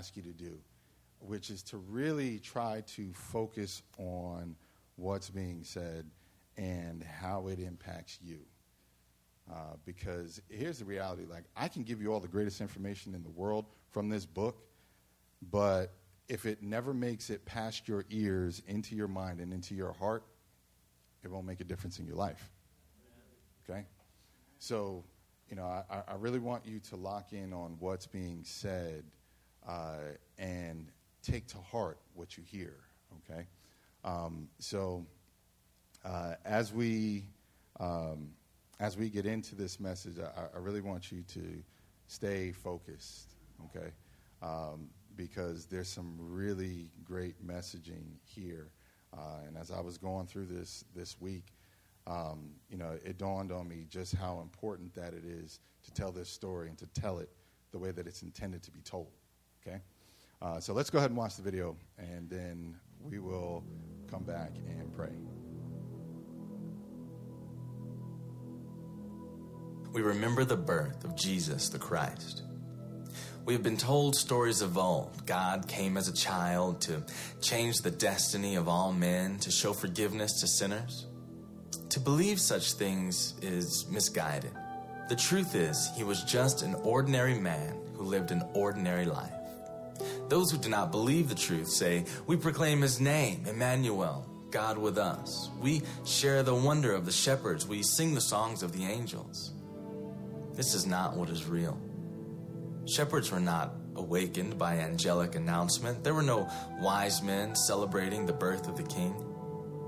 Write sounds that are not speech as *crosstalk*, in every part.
ask you to do, which is to really try to focus on what's being said and how it impacts you. Uh, because here's the reality like, I can give you all the greatest information in the world from this book, but if it never makes it past your ears, into your mind, and into your heart, it won't make a difference in your life. Okay? So, you know, I, I really want you to lock in on what's being said uh, and take to heart what you hear. Okay? Um, so, uh, as we um, as we get into this message, I, I, really want you to stay focused. Okay, um, because there's some really great messaging here. Uh, and as I was going through this this week, um, you know, it dawned on me just how important that it is to tell this story and to tell it the way that it's intended to be told. Okay, uh, so let's go ahead and watch the video, and then we will come back and pray. we remember the birth of Jesus the Christ. We have been told stories of old. God came as a child to change the destiny of all men, to show forgiveness to sinners. To believe such things is misguided. The truth is, he was just an ordinary man who lived an ordinary life. Those who do not believe the truth say, We proclaim his name, Emmanuel, God with us. We share the wonder of the shepherds. We sing the songs of the angels. This is not what is real. Shepherds were not awakened by angelic announcement. There were no wise men celebrating the birth of the king.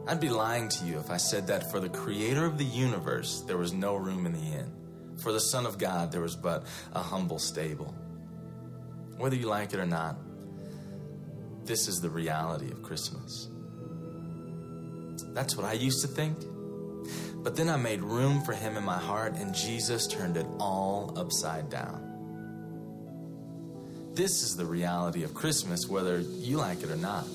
I'd be lying to you if I said that for the creator of the universe there was no room in the inn. For the Son of God there was but a humble stable. Whether you like it or not, this is the reality of Christmas. That's what I used to think. But then I made room for him in my heart, and Jesus turned it all upside down. This is the reality of Christmas, whether you like it or not.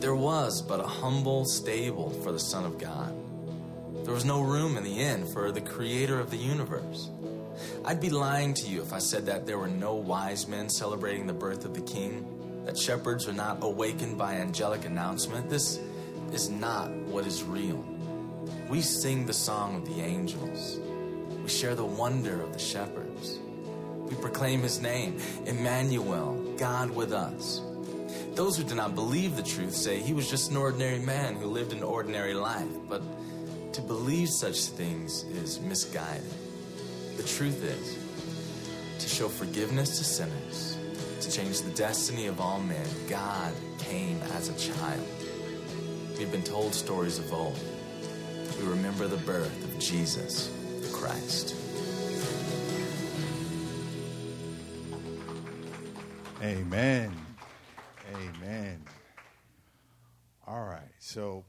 There was but a humble stable for the Son of God. There was no room in the inn for the Creator of the universe. I'd be lying to you if I said that there were no wise men celebrating the birth of the King, that shepherds are not awakened by angelic announcement. This is not what is real. We sing the song of the angels. We share the wonder of the shepherds. We proclaim his name, Emmanuel, God with us. Those who do not believe the truth say he was just an ordinary man who lived an ordinary life, but to believe such things is misguided. The truth is, to show forgiveness to sinners, to change the destiny of all men, God came as a child. We've been told stories of old. We remember the birth of Jesus, the Christ. Amen. Amen. All right. So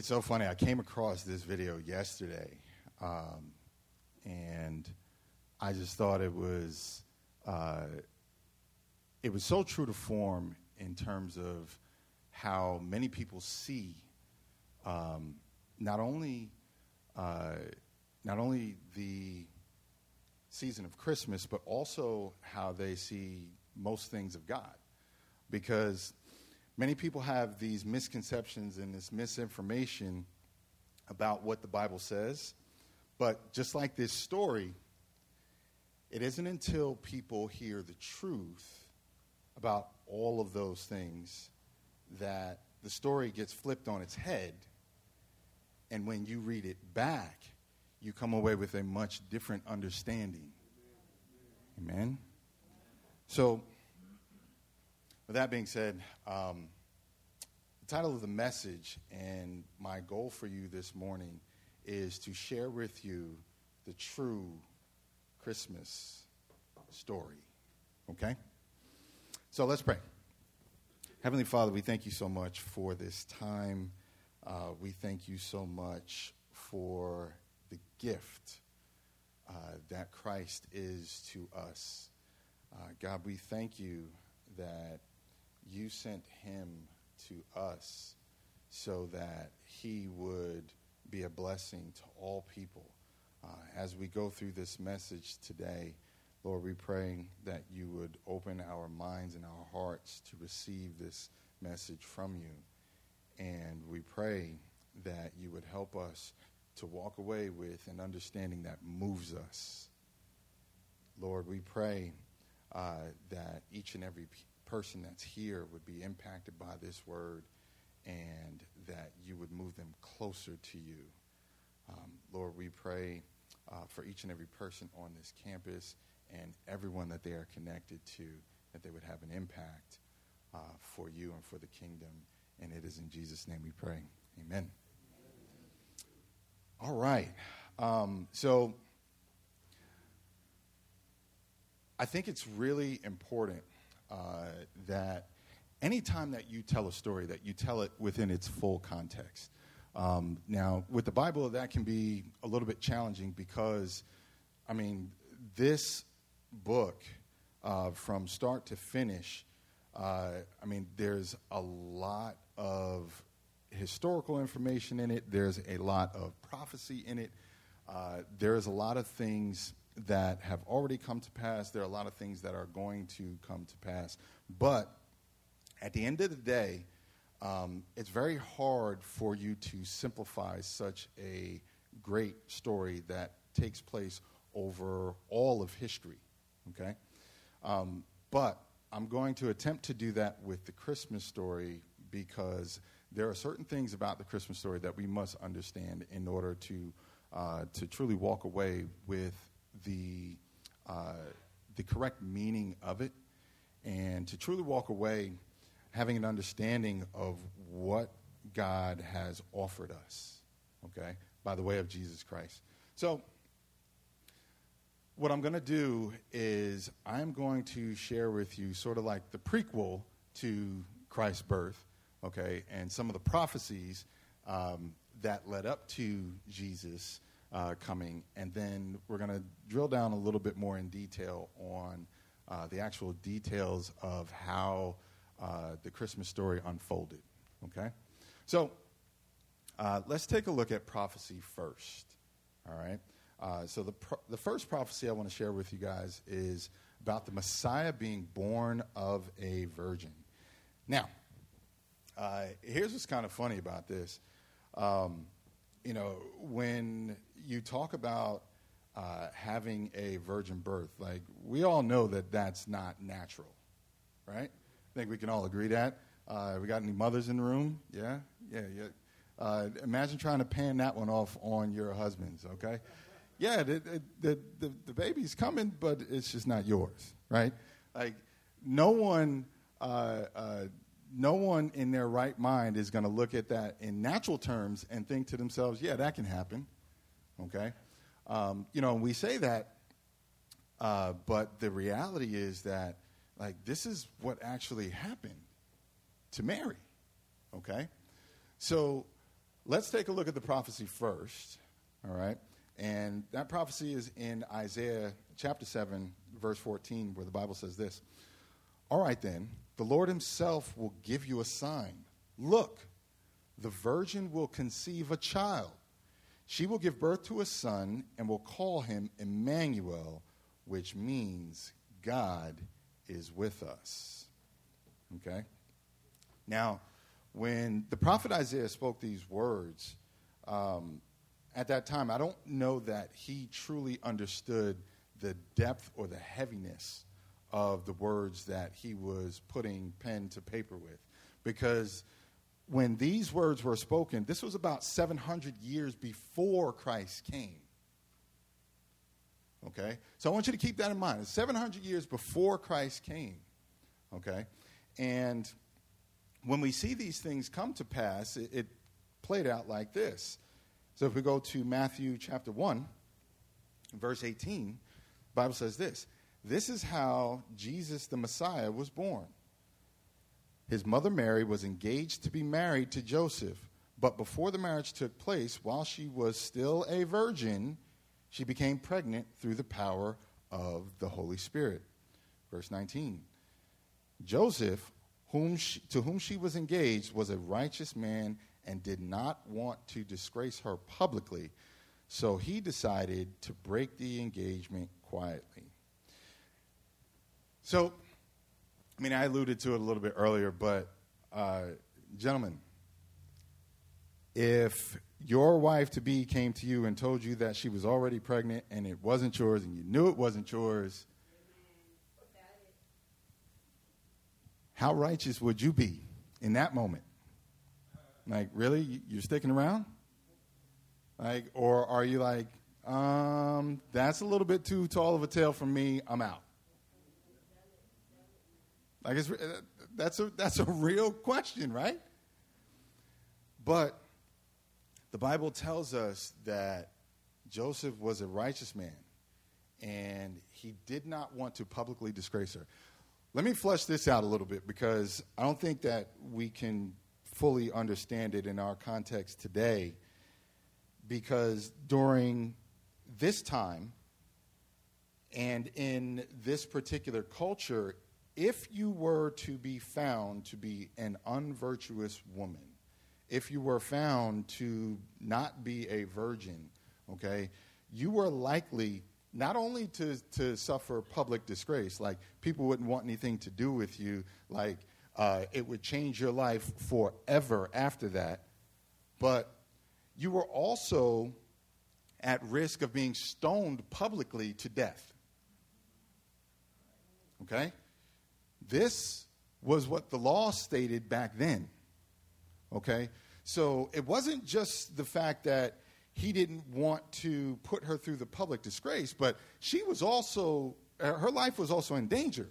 it's so funny. I came across this video yesterday, um, and I just thought it was uh, it was so true to form in terms of how many people see um, not only uh, not only the season of Christmas, but also how they see most things of God, because many people have these misconceptions and this misinformation about what the Bible says. But just like this story, it isn't until people hear the truth about all of those things that the story gets flipped on its head. And when you read it back, you come away with a much different understanding. Amen? So, with that being said, um, the title of the message and my goal for you this morning is to share with you the true Christmas story. Okay? So let's pray. Heavenly Father, we thank you so much for this time. Uh, we thank you so much for the gift uh, that Christ is to us. Uh, God, we thank you that you sent him to us so that he would be a blessing to all people, Uh, as we go through this message today, Lord, we pray that you would open our minds and our hearts to receive this message from you. And we pray that you would help us to walk away with an understanding that moves us. Lord, we pray uh, that each and every person that's here would be impacted by this word and that you would move them closer to you. Um, Lord, we pray uh, for each and every person on this campus and everyone that they are connected to, that they would have an impact uh, for you and for the kingdom. And it is in Jesus' name we pray. Amen. All right. Um, so I think it's really important uh, that anytime that you tell a story, that you tell it within its full context. Um, now, with the Bible, that can be a little bit challenging because, I mean, this book, uh, from start to finish, uh, I mean, there's a lot of historical information in it, there's a lot of prophecy in it, uh, there's a lot of things that have already come to pass, there are a lot of things that are going to come to pass. But at the end of the day, um, it's very hard for you to simplify such a great story that takes place over all of history. Okay? Um, but I'm going to attempt to do that with the Christmas story because there are certain things about the Christmas story that we must understand in order to, uh, to truly walk away with the, uh, the correct meaning of it and to truly walk away having an understanding of what God has offered us, okay, by the way of Jesus Christ. So, what I'm going to do is I'm going to share with you sort of like the prequel to Christ's birth, okay, and some of the prophecies um, that led up to Jesus uh, coming, and then we're going to drill down a little bit more in detail on uh, the actual details of how uh, the Christmas story unfolded, okay? So uh, let's take a look at prophecy first, all right? Uh, so the, pro- the first prophecy I want to share with you guys is about the Messiah being born of a virgin. Now, uh, here's what's kind of funny about this. Um, you know, when you talk about uh, having a virgin birth, like we all know that that's not natural, right? I think we can all agree that. Uh, we got any mothers in the room? Yeah, yeah, yeah. Uh, imagine trying to pan that one off on your husbands. Okay, yeah, the, the, the, the baby's coming, but it's just not yours, right? Like, no one, uh, uh, no one in their right mind is going to look at that in natural terms and think to themselves, yeah, that can happen, okay? Um, you know, we say that, uh, but the reality is that, like, this is what actually happened to Mary, okay? So let's take a look at the prophecy first, all right? And that prophecy is in Isaiah chapter 7, verse 14, where the Bible says this All right, then, the Lord himself will give you a sign. Look, the virgin will conceive a child. She will give birth to a son and will call him Emmanuel, which means God is with us. Okay? Now, when the prophet Isaiah spoke these words, um, at that time, I don't know that he truly understood the depth or the heaviness of the words that he was putting pen to paper with. Because when these words were spoken, this was about 700 years before Christ came. Okay? So I want you to keep that in mind. It's 700 years before Christ came. Okay? And when we see these things come to pass, it, it played out like this. So if we go to Matthew chapter 1, verse 18, the Bible says this This is how Jesus the Messiah was born. His mother Mary was engaged to be married to Joseph, but before the marriage took place, while she was still a virgin, she became pregnant through the power of the Holy Spirit. Verse 19 Joseph, whom she, to whom she was engaged, was a righteous man and did not want to disgrace her publicly. So he decided to break the engagement quietly. So, I mean, I alluded to it a little bit earlier, but uh, gentlemen, if your wife to be came to you and told you that she was already pregnant and it wasn't yours and you knew it wasn't yours, how righteous would you be in that moment? Like, really? You're sticking around? Like, or are you like, um, that's a little bit too tall of a tale for me. I'm out. Like, it's, uh, that's a that's a real question, right? But the Bible tells us that Joseph was a righteous man, and he did not want to publicly disgrace her. Let me flesh this out a little bit because I don't think that we can fully understand it in our context today. Because during this time and in this particular culture, if you were to be found to be an unvirtuous woman, if you were found to not be a virgin, okay, you were likely not only to, to suffer public disgrace, like people wouldn't want anything to do with you, like uh, it would change your life forever after that, but you were also at risk of being stoned publicly to death. Okay? This was what the law stated back then. Okay? So it wasn't just the fact that he didn't want to put her through the public disgrace, but she was also, her life was also in danger.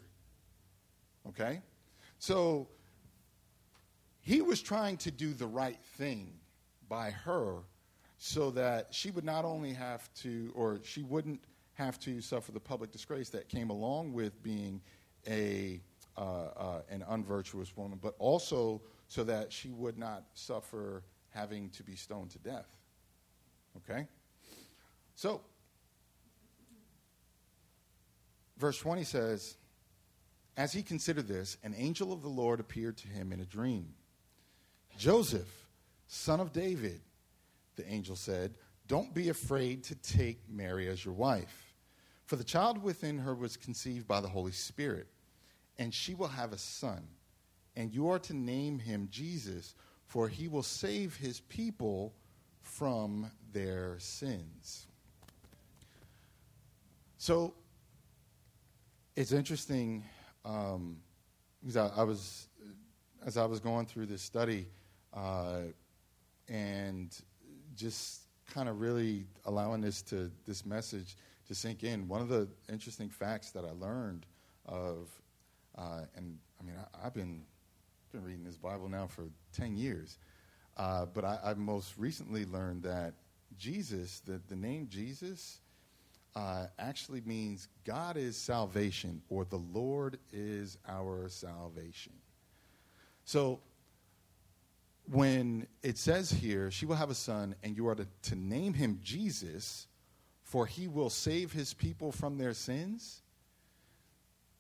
Okay? So he was trying to do the right thing by her so that she would not only have to, or she wouldn't have to suffer the public disgrace that came along with being a, uh, uh, an unvirtuous woman, but also so that she would not suffer having to be stoned to death. Okay? So, verse 20 says, As he considered this, an angel of the Lord appeared to him in a dream. Joseph, son of David, the angel said, Don't be afraid to take Mary as your wife, for the child within her was conceived by the Holy Spirit, and she will have a son and you are to name him Jesus, for he will save his people from their sins. So it's interesting um, because I, I, was, as I was going through this study uh, and just kind of really allowing this to this message to sink in. One of the interesting facts that I learned of, uh, and I mean, I, I've been been reading this Bible now for 10 years. Uh, but I, I, most recently learned that Jesus, the, the name Jesus, uh, actually means God is salvation or the Lord is our salvation. So when it says here, she will have a son, and you are to, to name him Jesus, for he will save his people from their sins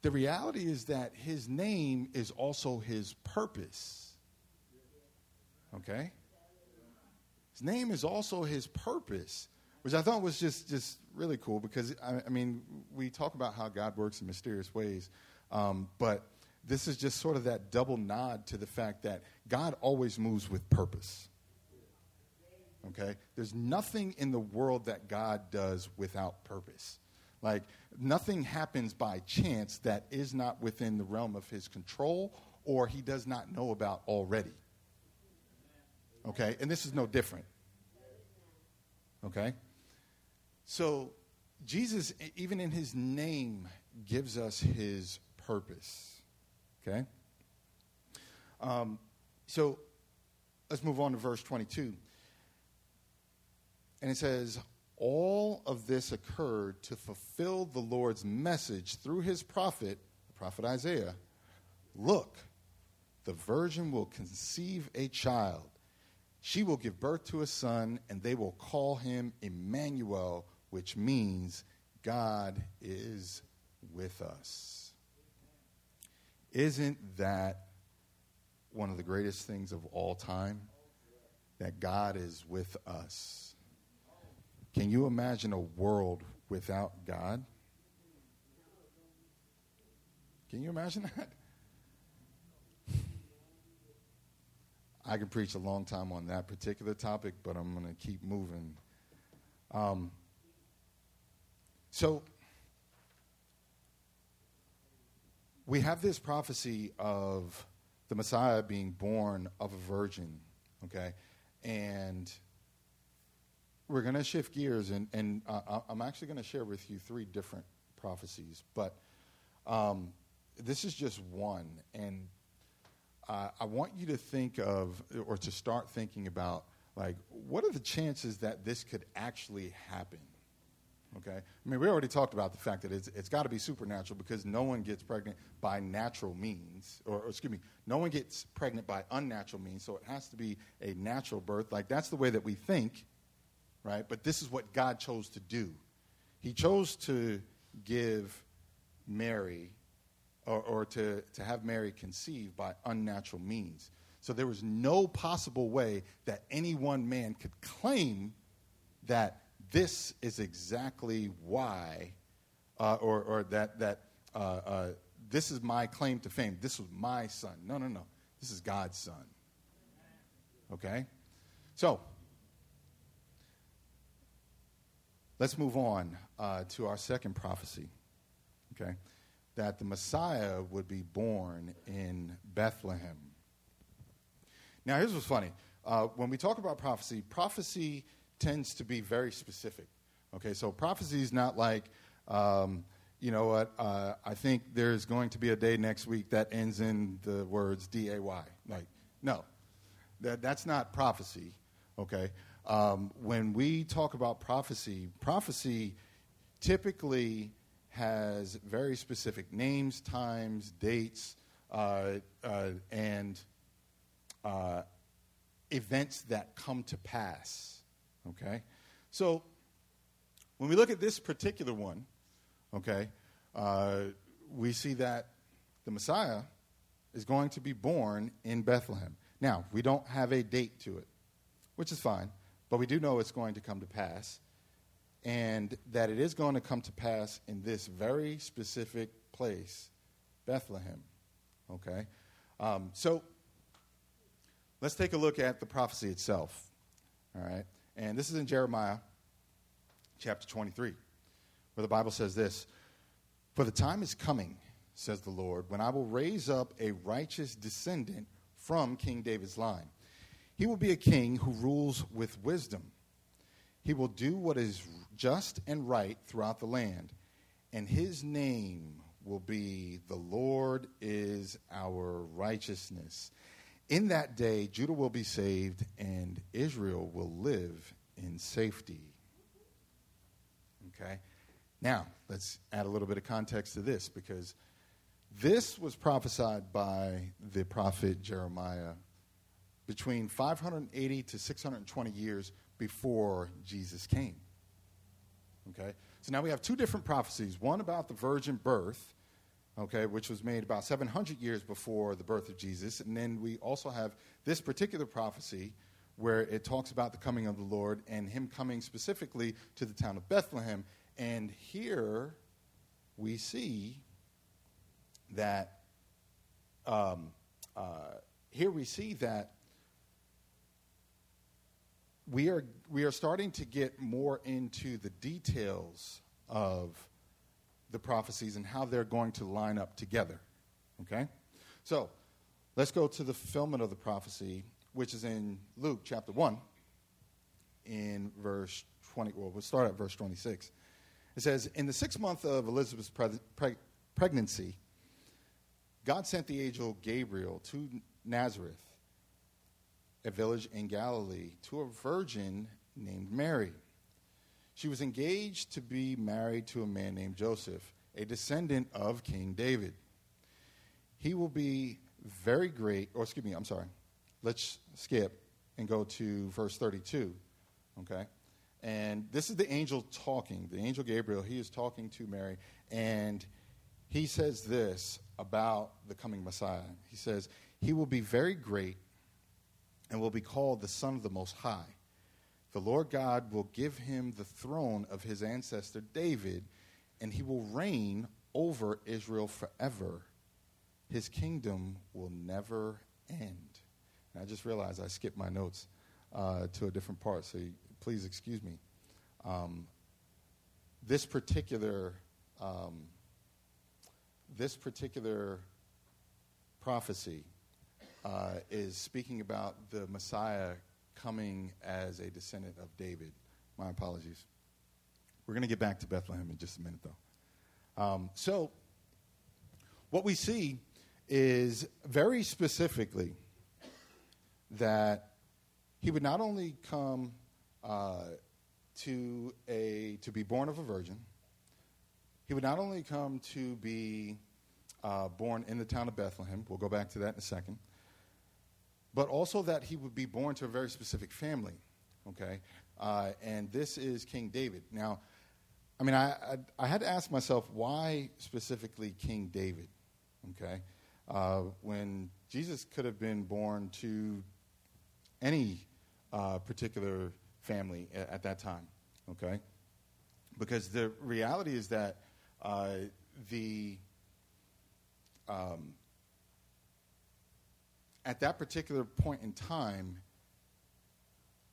the reality is that his name is also his purpose. Okay? His name is also his purpose, which I thought was just, just really cool because, I, I mean, we talk about how God works in mysterious ways, um, but this is just sort of that double nod to the fact that God always moves with purpose. Okay? There's nothing in the world that God does without purpose. Like, nothing happens by chance that is not within the realm of his control or he does not know about already. Okay? And this is no different. Okay? So, Jesus, even in his name, gives us his purpose. Okay? Um, so, let's move on to verse 22. And it says, all of this occurred to fulfill the Lord's message through his prophet, the prophet Isaiah. Look, the virgin will conceive a child. She will give birth to a son, and they will call him Emmanuel, which means God is with us. Isn't that one of the greatest things of all time? That God is with us. Can you imagine a world without God? Can you imagine *laughs* that? I could preach a long time on that particular topic, but I'm going to keep moving. Um, so, we have this prophecy of the Messiah being born of a virgin, okay? And we're going to shift gears, and, and uh, I'm actually going to share with you three different prophecies, but um, this is just one. And uh, I want you to think of, or to start thinking about, like, what are the chances that this could actually happen? Okay? I mean, we already talked about the fact that it's, it's got to be supernatural because no one gets pregnant by natural means, or, or, excuse me, no one gets pregnant by unnatural means, so it has to be a natural birth. Like, that's the way that we think, right? But this is what God chose to do. He chose to give Mary or, or to, to have Mary conceived by unnatural means. So there was no possible way that any one man could claim that this is exactly why, uh, or, or that, that uh, uh, this is my claim to fame. This was my son. No, no, no. This is God's son. Okay? So, let's move on uh, to our second prophecy. Okay? that the Messiah would be born in Bethlehem. Now, here's what's funny. Uh, when we talk about prophecy, prophecy tends to be very specific. Okay, so prophecy is not like, um, you know what, uh, I think there's going to be a day next week that ends in the words D A Y. Like, no, that, that's not prophecy. Okay, um, when we talk about prophecy, prophecy typically has very specific names, times, dates, uh, uh, and uh, events that come to pass. Okay? So, when we look at this particular one, okay, uh, we see that the Messiah is going to be born in Bethlehem. Now, we don't have a date to it, which is fine, but we do know it's going to come to pass and that it is going to come to pass in this very specific place, Bethlehem. Okay? Um, so let's take a look at the prophecy itself. All right? And this is in Jeremiah chapter 23, where the Bible says this For the time is coming, says the Lord, when I will raise up a righteous descendant from King David's line. He will be a king who rules with wisdom. He will do what is just and right throughout the land, and his name will be the Lord is our righteousness. In that day, Judah will be saved, and Israel will live in safety. Okay? Now, let's add a little bit of context to this because this was prophesied by the prophet Jeremiah between 580 to 620 years before Jesus came. Okay? So now we have two different prophecies one about the virgin birth, okay, which was made about 700 years before the birth of Jesus. And then we also have this particular prophecy where it talks about the coming of the Lord and him coming specifically to the town of Bethlehem. And here we see that, um, uh, here we see that we are, we are starting to get more into the details of the prophecies and how they're going to line up together. Okay? So, let's go to the fulfillment of the prophecy, which is in Luke chapter 1, in verse 20. Well, we'll start at verse 26. It says, In the sixth month of Elizabeth's pre- pre- pregnancy, God sent the angel Gabriel to Nazareth a village in Galilee, to a virgin named Mary. She was engaged to be married to a man named Joseph, a descendant of King David. He will be very great, or excuse me, I'm sorry. Let's skip and go to verse 32. Okay? And this is the angel talking. The angel Gabriel, he is talking to Mary, and he says this about the coming Messiah. He says, He will be very great and will be called the Son of the Most High. The Lord God will give him the throne of his ancestor David, and he will reign over Israel forever. His kingdom will never end. And I just realized I skipped my notes uh, to a different part, so please excuse me. Um, this particular um, this particular prophecy uh, is speaking about the Messiah coming as a descendant of David. My apologies. We're going to get back to Bethlehem in just a minute, though. Um, so, what we see is very specifically that he would not only come uh, to a to be born of a virgin, he would not only come to be uh, born in the town of Bethlehem. We'll go back to that in a second but also that he would be born to a very specific family. Okay? Uh, and this is King David. Now, I mean, I, I, I, had to ask myself, why specifically King David? Okay? Uh, when Jesus could have been born to any uh, particular family at, at, that time. Okay? Because the reality is that uh, the. Um, at that particular point in time,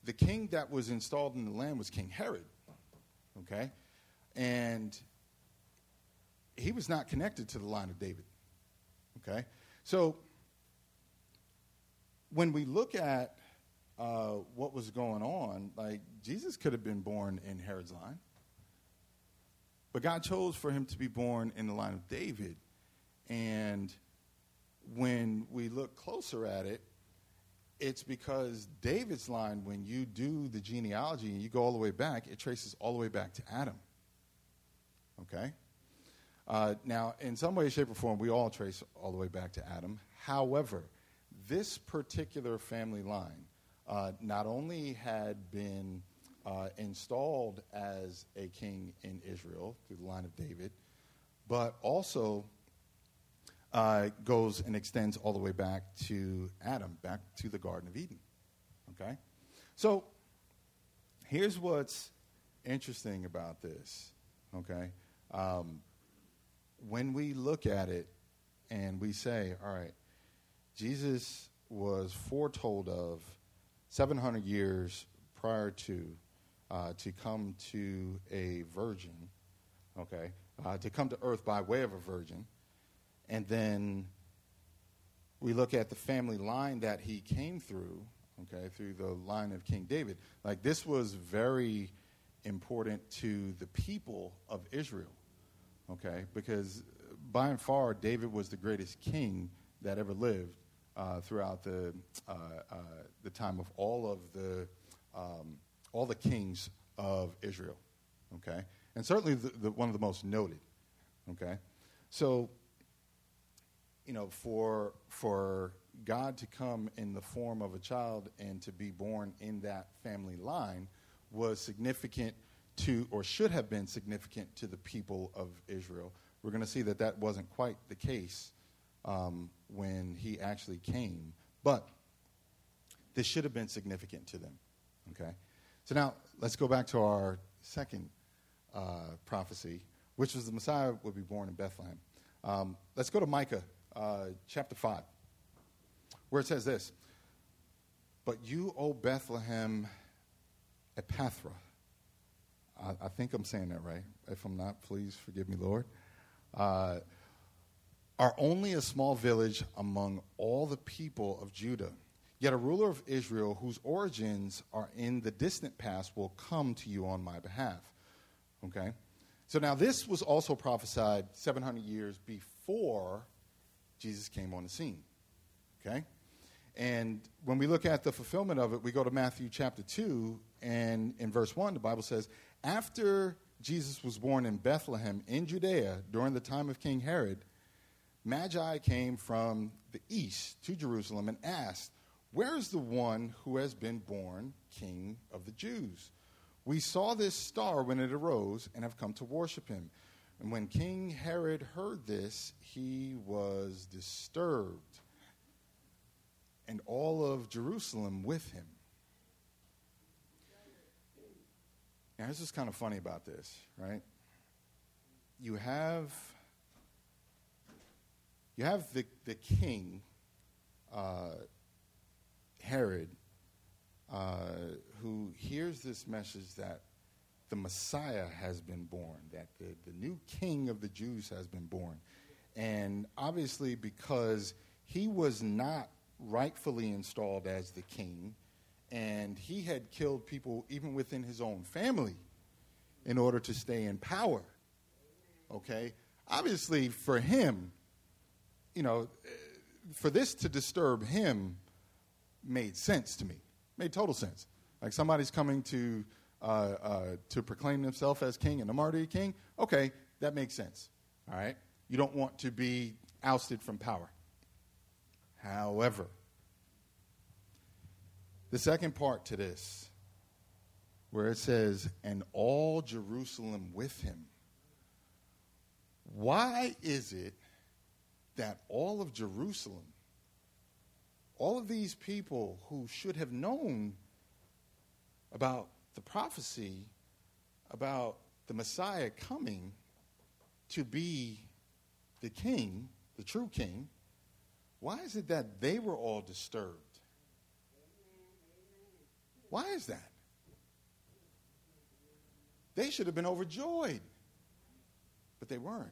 the king that was installed in the land was King Herod. Okay? And he was not connected to the line of David. Okay? So, when we look at uh, what was going on, like Jesus could have been born in Herod's line, but God chose for him to be born in the line of David. And when we look closer at it, it's because David's line, when you do the genealogy and you go all the way back, it traces all the way back to Adam. Okay? Uh, now, in some way, shape, or form, we all trace all the way back to Adam. However, this particular family line uh, not only had been uh, installed as a king in Israel through the line of David, but also uh, goes and extends all the way back to Adam, back to the Garden of Eden. Okay? So, here's what's interesting about this. Okay? Um, when we look at it and we say, all right, Jesus was foretold of 700 years prior to uh, to come to a virgin, okay, uh, to come to earth by way of a virgin, and then we look at the family line that he came through, okay, through the line of King David. Like this was very important to the people of Israel, okay, because by and far David was the greatest king that ever lived uh, throughout the uh, uh, the time of all of the um, all the kings of Israel, okay, and certainly the, the, one of the most noted, okay. So you know, for for God to come in the form of a child and to be born in that family line was significant to, or should have been significant to the people of Israel. We're going to see that that wasn't quite the case um, when he actually came, but this should have been significant to them. Okay? So now let's go back to our second uh, prophecy, which was the Messiah would be born in Bethlehem. Um, let's go to Micah uh, chapter 5, where it says this But you, O Bethlehem Ephrathah, I, I, think I'm saying that right. If I'm not, please forgive me, Lord. Uh, are only a small village among all the people of Judah. Yet a ruler of Israel, whose origins are in the distant past, will come to you on my behalf. Okay? So now this was also prophesied 700 years before Jesus came on the scene. Okay? And when we look at the fulfillment of it, we go to Matthew chapter 2, and in verse 1, the Bible says, After Jesus was born in Bethlehem in Judea during the time of King Herod, Magi came from the east to Jerusalem and asked, Where is the one who has been born King of the Jews? We saw this star when it arose and have come to worship him. And when King Herod heard this, he was disturbed, and all of Jerusalem with him. Now, this is kind of funny about this, right? You have you have the, the king, uh, Herod, uh, who hears this message that the Messiah has been born, that the, the new king of the Jews has been born. And obviously, because he was not rightfully installed as the king, and he had killed people even within his own family in order to stay in power. Okay? Obviously, for him, you know, for this to disturb him made sense to me. Made total sense. Like somebody's coming to uh, uh, to proclaim himself as king and I'm already king. Okay, that makes sense. All right. You don't want to be ousted from power. However, the second part to this, where it says, and all Jerusalem with him. Why is it that all of Jerusalem, all of these people who should have known about the prophecy about the Messiah coming to be the king, the true king, why is it that they were all disturbed? Why is that? They should have been overjoyed, but they weren't.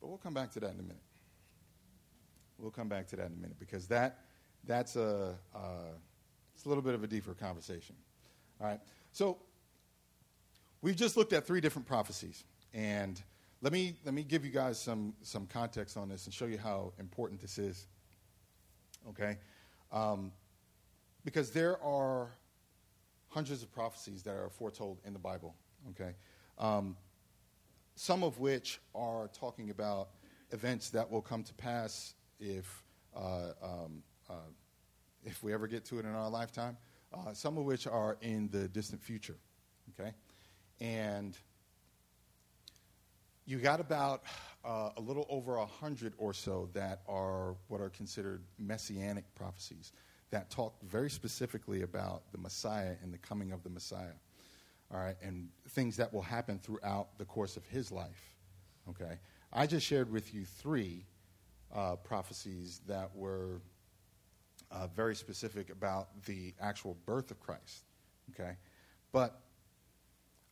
But we'll come back to that in a minute. We'll come back to that in a minute because that that's a uh, it's a little bit of a deeper conversation. All right. So we've just looked at three different prophecies, and let me let me give you guys some some context on this and show you how important this is. Okay, um, because there are hundreds of prophecies that are foretold in the Bible. Okay, um, some of which are talking about events that will come to pass if uh, um, uh, if we ever get to it in our lifetime. Uh, some of which are in the distant future. Okay, and you got about uh, a little over a hundred or so that are what are considered messianic prophecies that talk very specifically about the Messiah and the coming of the Messiah. All right, and things that will happen throughout the course of his life. Okay, I just shared with you three uh, prophecies that were uh, very specific about the actual birth of Christ. Okay, but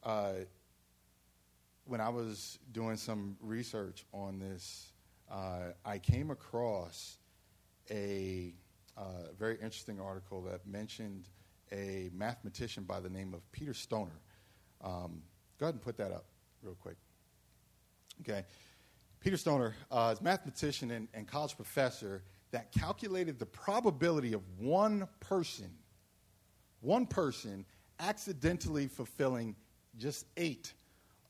uh, when I was doing some research on this, uh, I came across a uh, very interesting article that mentioned a mathematician by the name of Peter Stoner. Um, go ahead and put that up real quick. Okay. Peter Stoner uh, is a mathematician and, and college professor that calculated the probability of one person, one person accidentally fulfilling just eight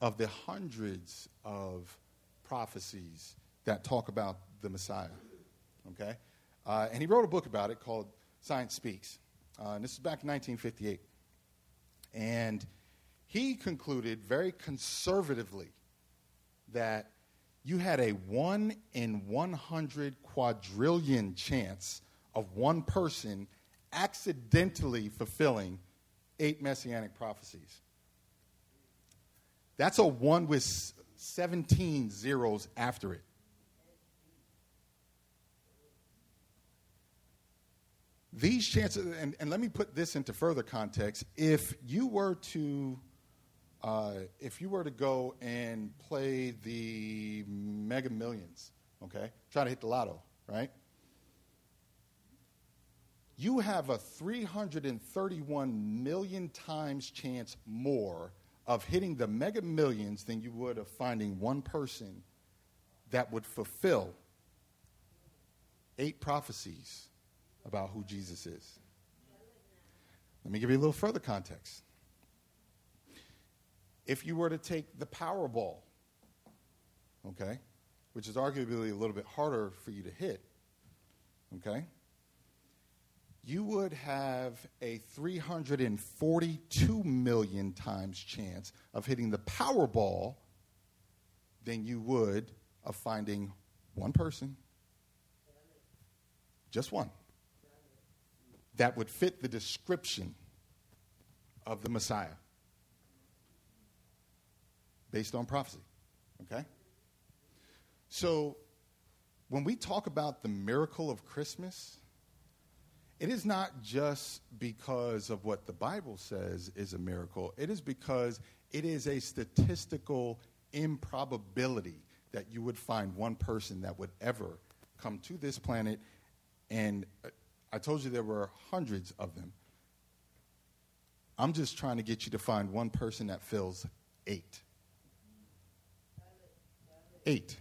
of the hundreds of prophecies that talk about the Messiah. Okay? Uh, and he wrote a book about it called Science Speaks. Uh, and this is back in 1958. And he concluded very conservatively that you had a 1 in 100 quadrillion chance of one person accidentally fulfilling eight messianic prophecies. That's a 1 with 17 zeros after it. These chances, and, and let me put this into further context. If you were to uh, if you were to go and play the Mega Millions, okay, try to hit the lotto, right? You have a 331 million times chance more of hitting the Mega Millions than you would of finding one person that would fulfill eight prophecies about who Jesus is. Let me give you a little further context if you were to take the Powerball, okay, which is arguably a little bit harder for you to hit, okay, you would have a 342 million times chance of hitting the Powerball than you would of finding one person, just one, that would fit the description of the Messiah. Based on prophecy. Okay? So, when we talk about the miracle of Christmas, it is not just because of what the Bible says is a miracle, it is because it is a statistical improbability that you would find one person that would ever come to this planet. And uh, I told you there were hundreds of them. I'm just trying to get you to find one person that fills eight. Eight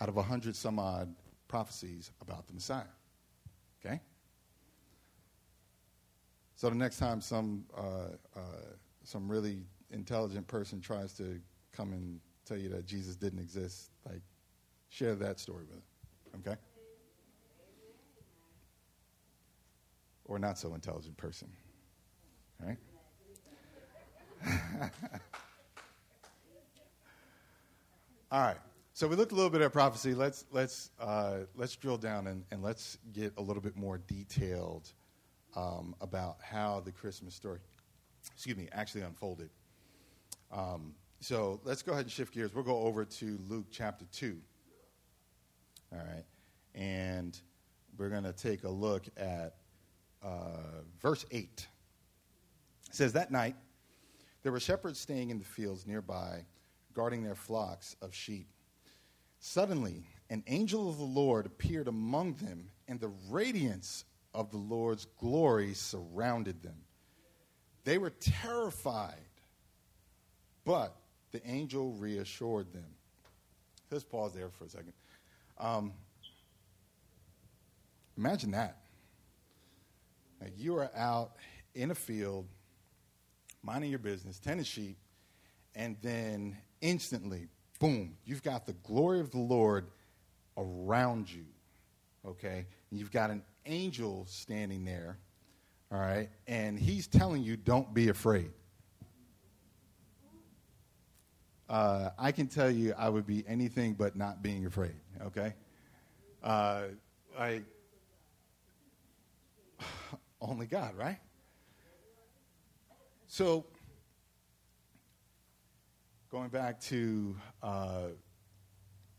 out of a hundred some odd prophecies about the Messiah. Okay? So the next time some, uh, uh, some really intelligent person tries to come and tell you that Jesus didn't exist, like, share that story with them. Okay? Or not so intelligent person. All right? *laughs* All right. So we looked a little bit at prophecy. Let's let's uh, let's drill down and, and let's get a little bit more detailed um, about how the Christmas story, excuse me, actually unfolded. Um, so let's go ahead and shift gears. We'll go over to Luke chapter two. All right, and we're going to take a look at uh, verse eight. It says that night there were shepherds staying in the fields nearby, guarding their flocks of sheep. Suddenly, an angel of the Lord appeared among them, and the radiance of the Lord's glory surrounded them. They were terrified, but the angel reassured them. Let's pause there for a second. Um, imagine that. You are out in a field, minding your business, tending sheep, and then instantly, boom, you've got the glory of the Lord around you, okay? And you've got an angel standing there, all right? And he's telling you, don't be afraid. Uh, I can tell you I would be anything but not being afraid, okay? Uh, I, *sighs* only God, right? So, going back to uh,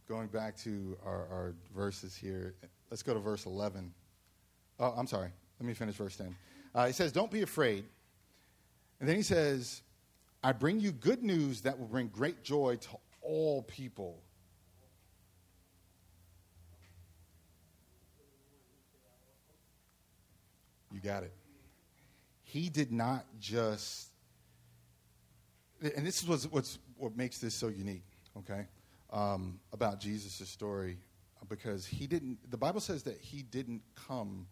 going back to our, our, verses here, let's go to verse 11. Oh, I'm sorry. Let me finish verse 10. Uh, he says, Don't be afraid. And then he says, I bring you good news that will bring great joy to all people. You got it. He did not just and this is what's, what's, what makes this so unique, okay, um, about Jesus' story, because he didn't, the Bible says that he didn't come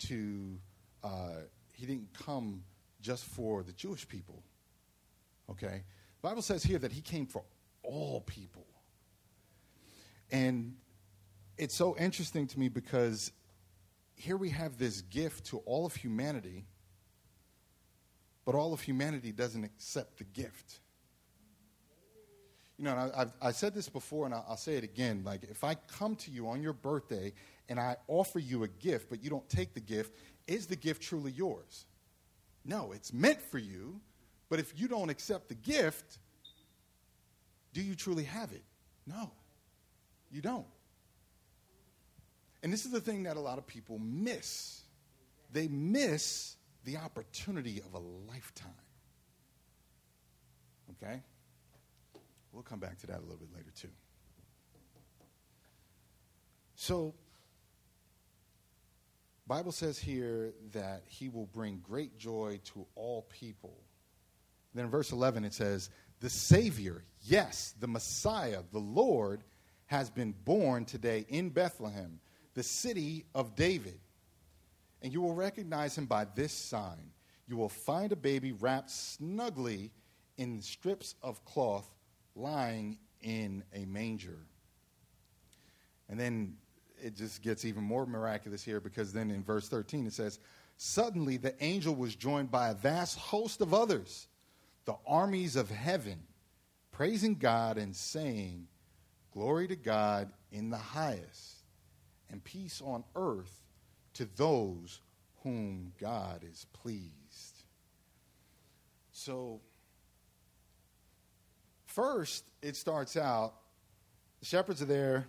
to, uh, he didn't come just for the Jewish people, okay? The Bible says here that he came for all people. And it's so interesting to me because here we have this gift to all of humanity but all of humanity doesn't accept the gift. You know, I, have I said this before, and I'll, I'll say it again. Like, if I come to you on your birthday and I offer you a gift, but you don't take the gift, is the gift truly yours? No, it's meant for you, but if you don't accept the gift, do you truly have it? No, you don't. And this is the thing that a lot of people miss. They miss the opportunity of a lifetime. Okay? We'll come back to that a little bit later, too. So, Bible says here that he will bring great joy to all people. Then in verse 11 it says, The Savior, yes, the Messiah, the Lord, has been born today in Bethlehem, the city of David and you will recognize him by this sign. You will find a baby wrapped snugly in strips of cloth lying in a manger. And then it just gets even more miraculous here because then in verse 13 it says, Suddenly the angel was joined by a vast host of others, the armies of heaven, praising God and saying, Glory to God in the highest, and peace on earth to those whom God is pleased. So, first, it starts out the shepherds are there,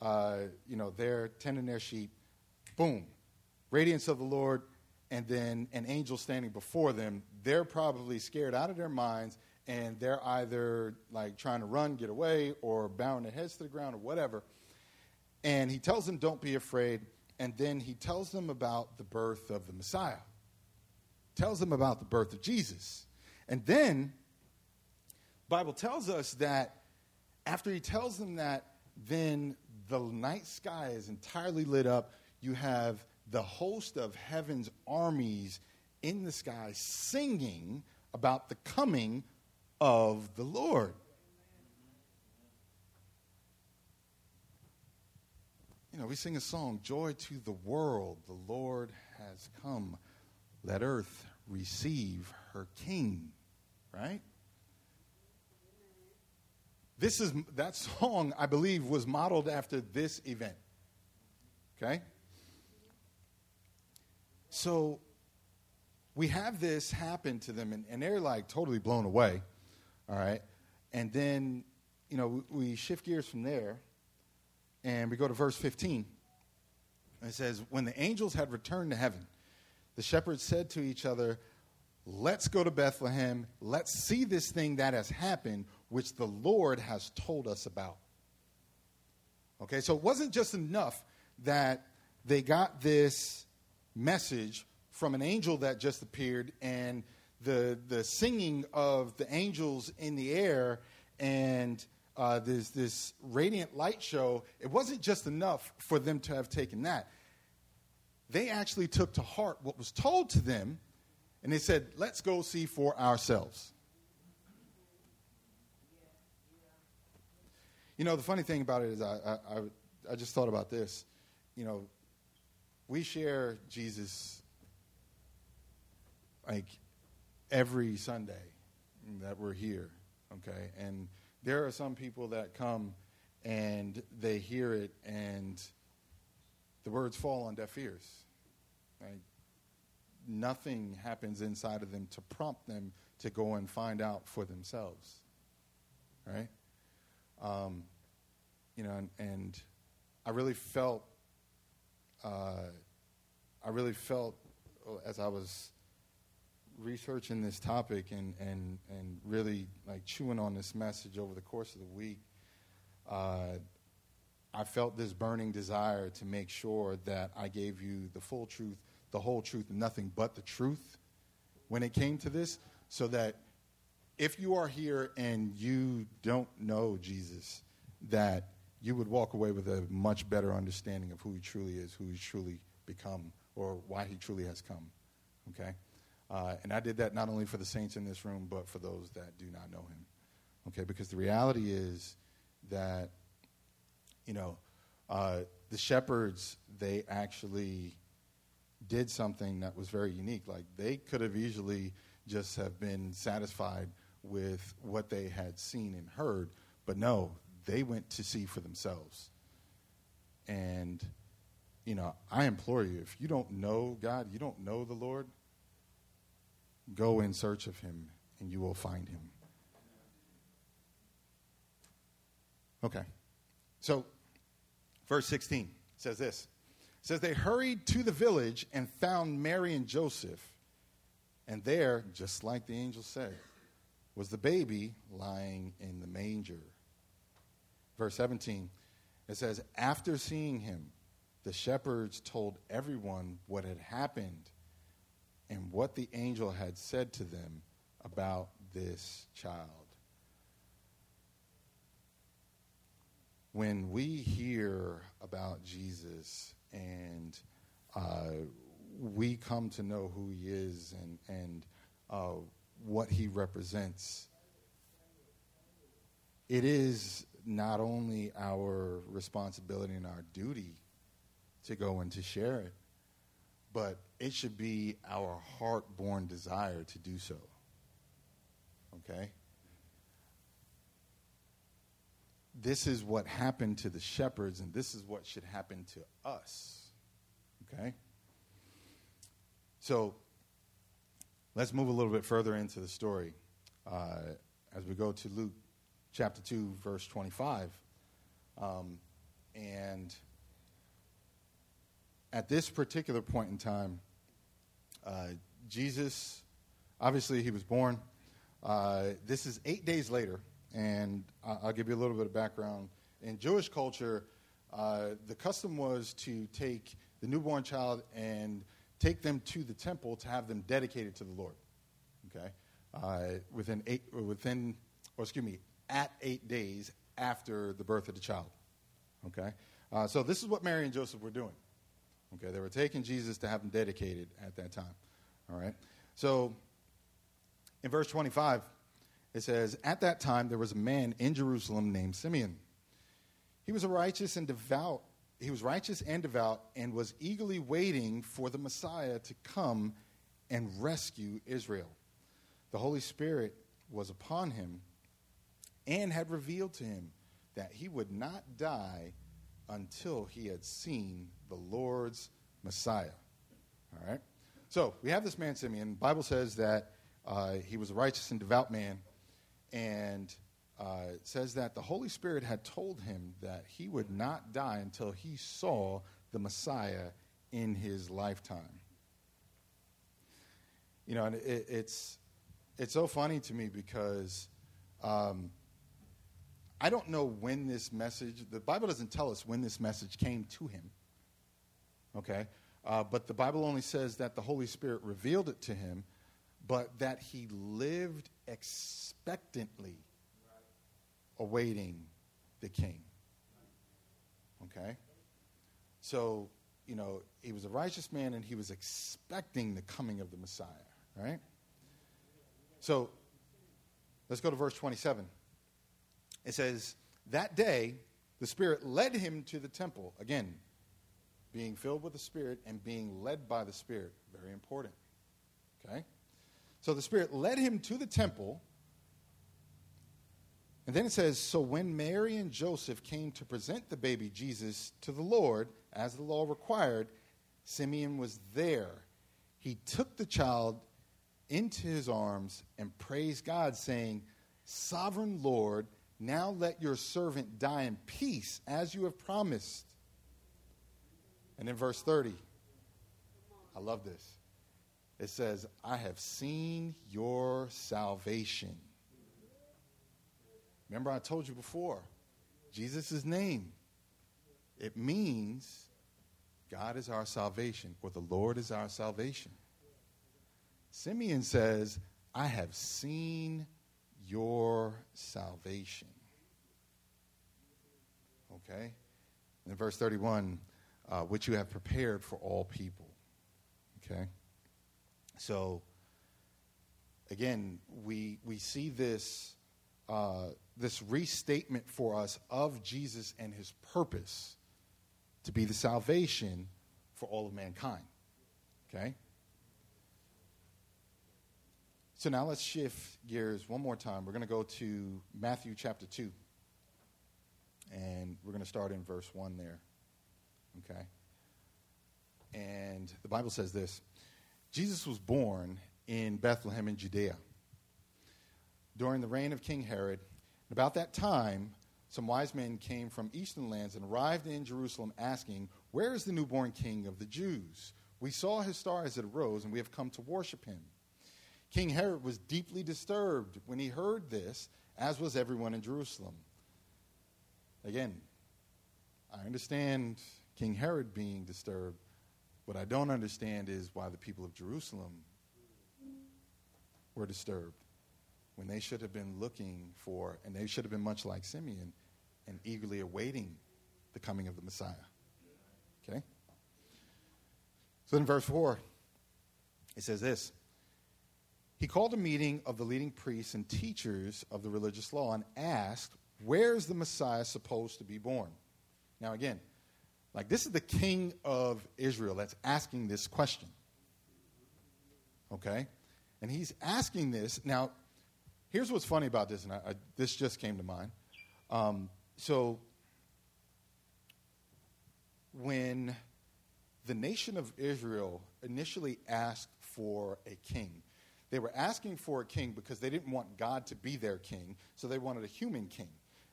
uh, you know, they're tending their sheep. Boom, radiance of the Lord, and then an angel standing before them. They're probably scared out of their minds, and they're either like trying to run, get away, or bowing their heads to the ground, or whatever. And he tells them, Don't be afraid. And then he tells them about the birth of the Messiah, tells them about the birth of Jesus. And then Bible tells us that after he tells them that, then the night sky is entirely lit up. You have the host of heaven's armies in the sky singing about the coming of the Lord. You know, we sing a song, Joy to the World, the Lord has come. Let earth receive her King, right? This is that song, I believe, was modeled after this event. Okay? So we have this happen to them, and, and they're like totally blown away. All right? And then, you know, we, we shift gears from there, and we go to verse 15. It says, When the angels had returned to heaven, the shepherds said to each other, Let's go to Bethlehem. Let's see this thing that has happened, which the Lord has told us about. Okay, so it wasn't just enough that they got this message from an angel that just appeared and the, the singing of the angels in the air and uh, this, this radiant light show, it wasn't just enough for them to have taken that. They actually took to heart what was told to them and they said, let's go see for ourselves. You know, the funny thing about it is, I, I, I just thought about this. You know, we share Jesus like every Sunday that we're here, okay? And there are some people that come and they hear it and the words fall on deaf ears. Like, nothing happens inside of them to prompt them to go and find out for themselves. Right? Um, you know, and, and, I really felt, uh, I really felt as I was researching this topic and, and, and really like chewing on this message over the course of the week, uh, I felt this burning desire to make sure that I gave you the full truth the whole truth nothing but the truth when it came to this, so that if you are here and you don't know Jesus, that you would walk away with a much better understanding of who he truly is, who he's truly become, or why he truly has come. Okay? Uh, and I did that not only for the saints in this room, but for those that do not know him. Okay? Because the reality is that, you know, uh, the shepherds, they actually did something that was very unique. Like they could have easily just have been satisfied with what they had seen and heard, but no, they went to see for themselves. And you know, I implore you, if you don't know God, you don't know the Lord, go in search of him and you will find him. Okay. So, verse 16 says this says they hurried to the village and found Mary and Joseph. And there, just like the angel said, was the baby lying in the manger. Verse 17, it says, After seeing him, the shepherds told everyone what had happened and what the angel had said to them about this child. When we hear about Jesus and uh, we come to know who he is and, and uh, what he represents, it is not only our responsibility and our duty to go and to share it, but it should be our heart born desire to do so. Okay? this is what happened to the shepherds, and this is what should happen to us. Okay? So let's move a little bit further into the story uh, as we go to Luke chapter 2, verse 25. Um, and at this particular point in time, uh, Jesus, obviously, he was born. Uh, this is eight days later, and I'll give you a little bit of background. In Jewish culture, uh, the custom was to take the newborn child and take them to the temple to have them dedicated to the Lord. Okay, uh, within eight, within, or excuse me, at eight days after the birth of the child. Okay, uh, so this is what Mary and Joseph were doing. Okay, they were taking Jesus to have him dedicated at that time. All right, so in verse 25, it says, At that time there was a man in Jerusalem named Simeon. He was a righteous and devout. He was righteous and devout and was eagerly waiting for the Messiah to come and rescue Israel. The Holy Spirit was upon him and had revealed to him that he would not die until he had seen the Lord's Messiah. All right? So we have this man, Simeon. The Bible says that uh, he was a righteous and devout man, and uh, says that the Holy Spirit had told him that he would not die until he saw the Messiah in his lifetime. You know, and it, it's it's so funny to me because um, I don't know when this message. The Bible doesn't tell us when this message came to him. Okay, uh, but the Bible only says that the Holy Spirit revealed it to him, but that he lived expectantly awaiting the king. Okay? So, you know, he was a righteous man and he was expecting the coming of the Messiah, right? So, let's go to verse 27. It says, That day, the Spirit led him to the temple. Again, being filled with the Spirit and being led by the Spirit. Very important. Okay? So the Spirit led him to the temple and then it says, So when Mary and Joseph came to present the baby Jesus to the Lord, as the law required, Simeon was there. He took the child into his arms and praised God, saying, Sovereign Lord, now let your servant die in peace, as you have promised. And in verse 30, I love this. It says, I have seen your salvation Remember, I told you before, Jesus' name, it means God is our salvation, or the Lord is our salvation. Simeon says, I have seen your salvation. Okay? In verse 31, uh, which you have prepared for all people. Okay? So, again, we, we see this uh, this restatement for us of Jesus and his purpose to be the salvation for all of mankind. Okay? So now let's shift gears one more time. We're going to go to Matthew chapter 2. And we're going to start in verse 1 there. Okay? And the Bible says this Jesus was born in Bethlehem in Judea during the reign of King Herod. About that time, some wise men came from eastern lands and arrived in Jerusalem asking, Where is the newborn king of the Jews? We saw his star as it arose, and we have come to worship him. King Herod was deeply disturbed when he heard this, as was everyone in Jerusalem. Again, I understand King Herod being disturbed. What I don't understand is why the people of Jerusalem were disturbed when they should have been looking for, and they should have been much like Simeon, and eagerly awaiting the coming of the Messiah. Okay? So in verse 4, it says this He called a meeting of the leading priests and teachers of the religious law and asked, Where is the Messiah supposed to be born? Now, again, like this is the king of Israel that's asking this question. Okay? And he's asking this. Now, Here's what's funny about this, and I, I, this just came to mind. Um, so, when the nation of Israel initially asked for a king, They were asking for a king because they didn't want God to be their king, so they wanted a human king.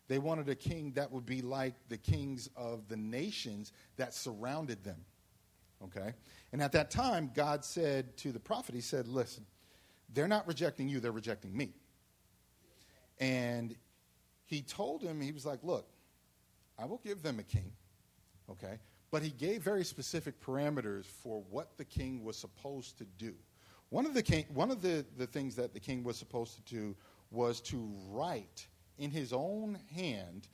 They wanted a king that would be like the kings of the nations that surrounded them. Okay? And at that time, God said to the prophet, He said, Listen, they're not rejecting you, they're rejecting me. And he told him, He was like, Look, I will give them a king. Okay? But he gave very specific parameters for what the king was supposed to do. One of the, king, one of the, the things that the king was supposed to do was to write in his own hand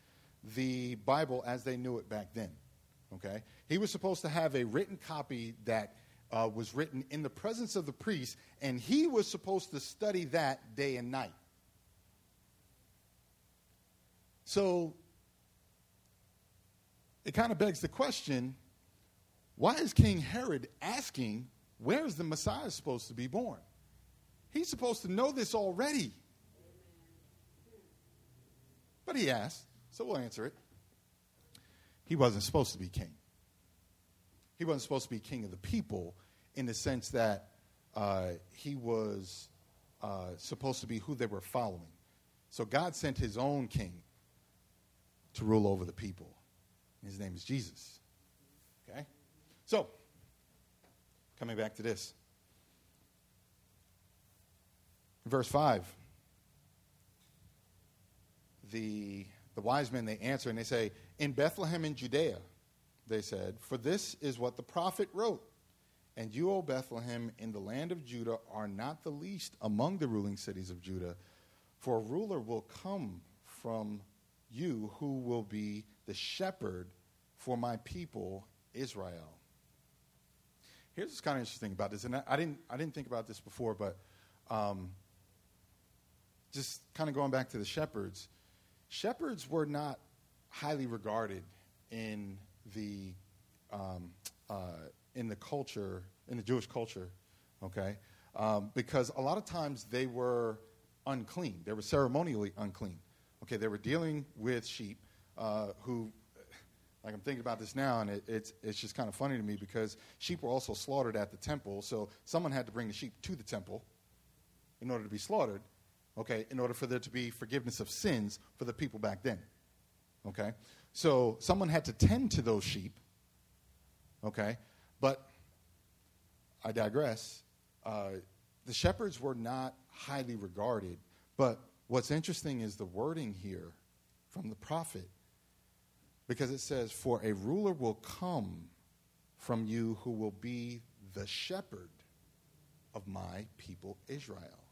the Bible as they knew it back then. Okay? He was supposed to have a written copy that uh, was written in the presence of the priest, and he was supposed to study that day and night. So it kind of begs the question why is King Herod asking where is the Messiah supposed to be born? He's supposed to know this already. But he asked, so we'll answer it. He wasn't supposed to be king. He wasn't supposed to be king of the people in the sense that uh, he was uh, supposed to be who they were following. So God sent his own king to rule over the people. His name is Jesus. Okay? So, coming back to this. Verse 5. The, the wise men, they answer and they say, In Bethlehem in Judea, they said, For this is what the prophet wrote. And you, O Bethlehem, in the land of Judah, are not the least among the ruling cities of Judah, for a ruler will come from you who will be the shepherd for my people Israel. Here's what's kind of interesting about this, and I, didn't, I didn't think about this before, but um, just kind of going back to the shepherds, shepherds were not highly regarded in the um, uh, in the culture in the Jewish culture, okay, um, because a lot of times they were unclean. They were ceremonially unclean. Okay, they were dealing with sheep uh, who, like I'm thinking about this now, and it, it's, it's just kind of funny to me because sheep were also slaughtered at the temple. So someone had to bring the sheep to the temple in order to be slaughtered, okay, in order for there to be forgiveness of sins for the people back then. Okay? So someone had to tend to those sheep, okay? But I digress. Uh, the shepherds were not highly regarded, but What's interesting is the wording here from the prophet, because it says, For a ruler will come from you who will be the shepherd of my people Israel.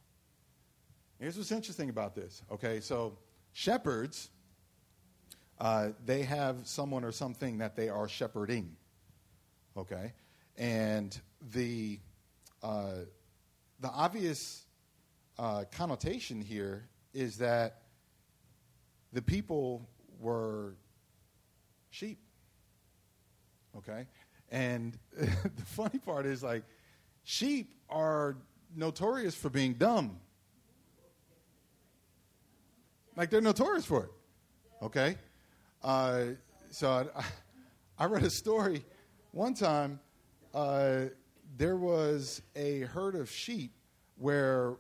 Here's what's interesting about this. Okay, so shepherds, uh, they have someone or something that they are shepherding. Okay, and the uh, the obvious uh, connotation here is that the people were sheep. Okay? And *laughs* the funny part is like sheep are notorious for being dumb. Like they're notorious for it. Okay? Uh, so I, *laughs* I, read a story one time. Uh, there was a herd of sheep where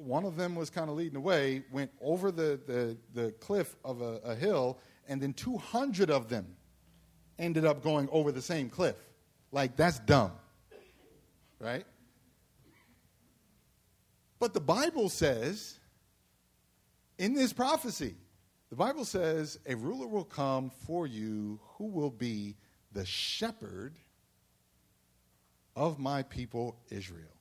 one of them was kind of leading the way, went over the, the, the cliff of a, a hill, and then 200 of them ended up going over the same cliff. Like, that's dumb. Right? But the Bible says, in this prophecy, the Bible says, a ruler will come for you who will be the shepherd of my people Israel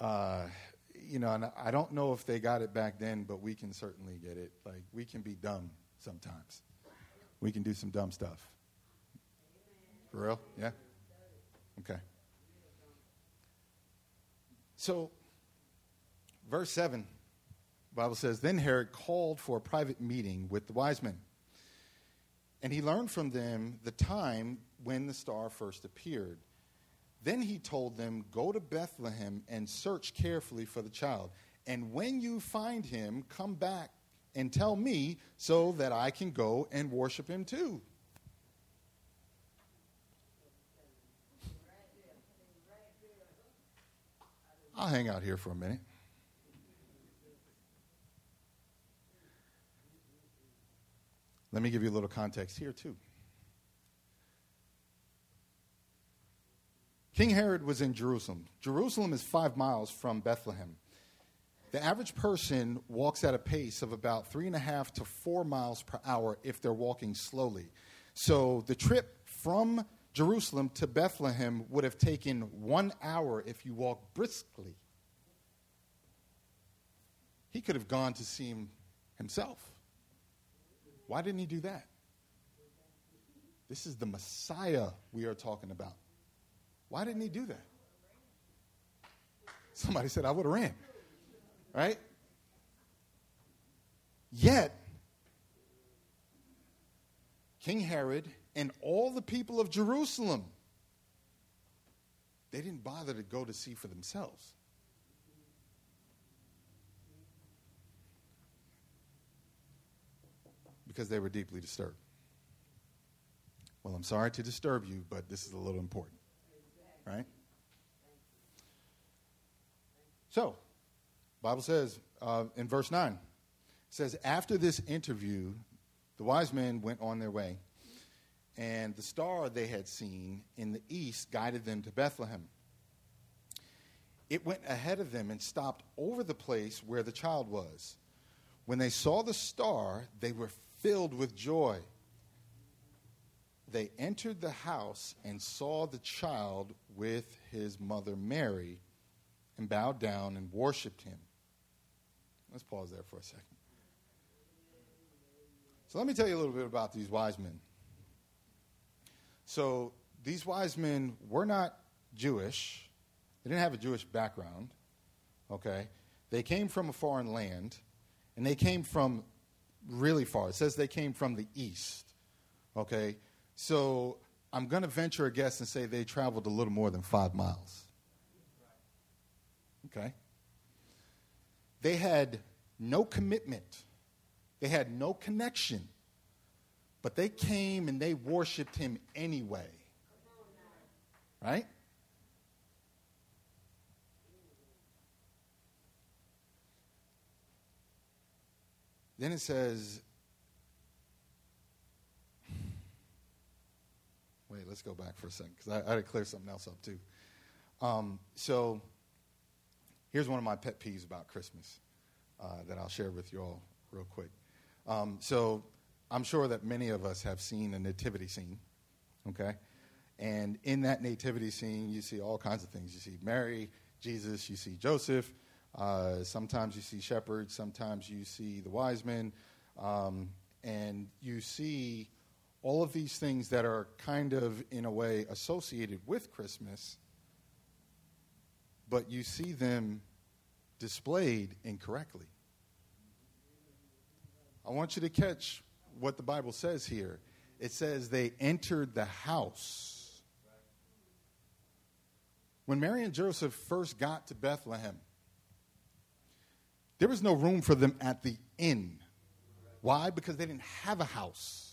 uh, you know, and I don't know if they got it back then, but we can certainly get it. Like, we can be dumb sometimes. We can do some dumb stuff. For real? Yeah? Okay. So, verse 7, Bible says, Then Herod called for a private meeting with the wise men. And he learned from them the time when the star first appeared. Then he told them, Go to Bethlehem and search carefully for the child. And when you find him, come back and tell me so that I can go and worship him too. I'll hang out here for a minute. Let me give you a little context here, too. King Herod was in Jerusalem. Jerusalem is five miles from Bethlehem. The average person walks at a pace of about three and a half to four miles per hour if they're walking slowly. So the trip from Jerusalem to Bethlehem would have taken one hour if you walked briskly. He could have gone to see him himself. Why didn't he do that? This is the Messiah we are talking about. Why didn't he do that? Somebody said, I would have ran. Right? Yet, King Herod and all the people of Jerusalem, they didn't bother to go to see for themselves. Because they were deeply disturbed. Well, I'm sorry to disturb you, but this is a little important. Right? So, Bible says uh, in verse 9, says, After this interview, the wise men went on their way, and the star they had seen in the east guided them to Bethlehem. It went ahead of them and stopped over the place where the child was. When they saw the star, they were filled with joy. They entered the house and saw the child with his mother Mary and bowed down and worshiped him. Let's pause there for a second. So let me tell you a little bit about these wise men. So these wise men were not Jewish. They didn't have a Jewish background. Okay? They came from a foreign land, and they came from really far. It says they came from the east. Okay? So I'm going to venture a guess and say they traveled a little more than five miles. Okay? They had no commitment, they had no connection, but they came and they worshiped him anyway. Right? Then it says, wait, let's go back for a second because I, I had to clear something else up too. Um, so here's one of my pet peeves about Christmas uh, that I'll share with you all real quick. Um, so I'm sure that many of us have seen a nativity scene, okay? And in that nativity scene, you see all kinds of things. You see Mary, Jesus, you see Joseph. Uh, sometimes you see shepherds. Sometimes you see the wise men. Um, and you see all of these things that are kind of, in a way, associated with Christmas, but you see them displayed incorrectly. I want you to catch what the Bible says here. It says they entered the house. When Mary and Joseph first got to Bethlehem, there was no room for them at the inn. Why? Because they didn't have a house.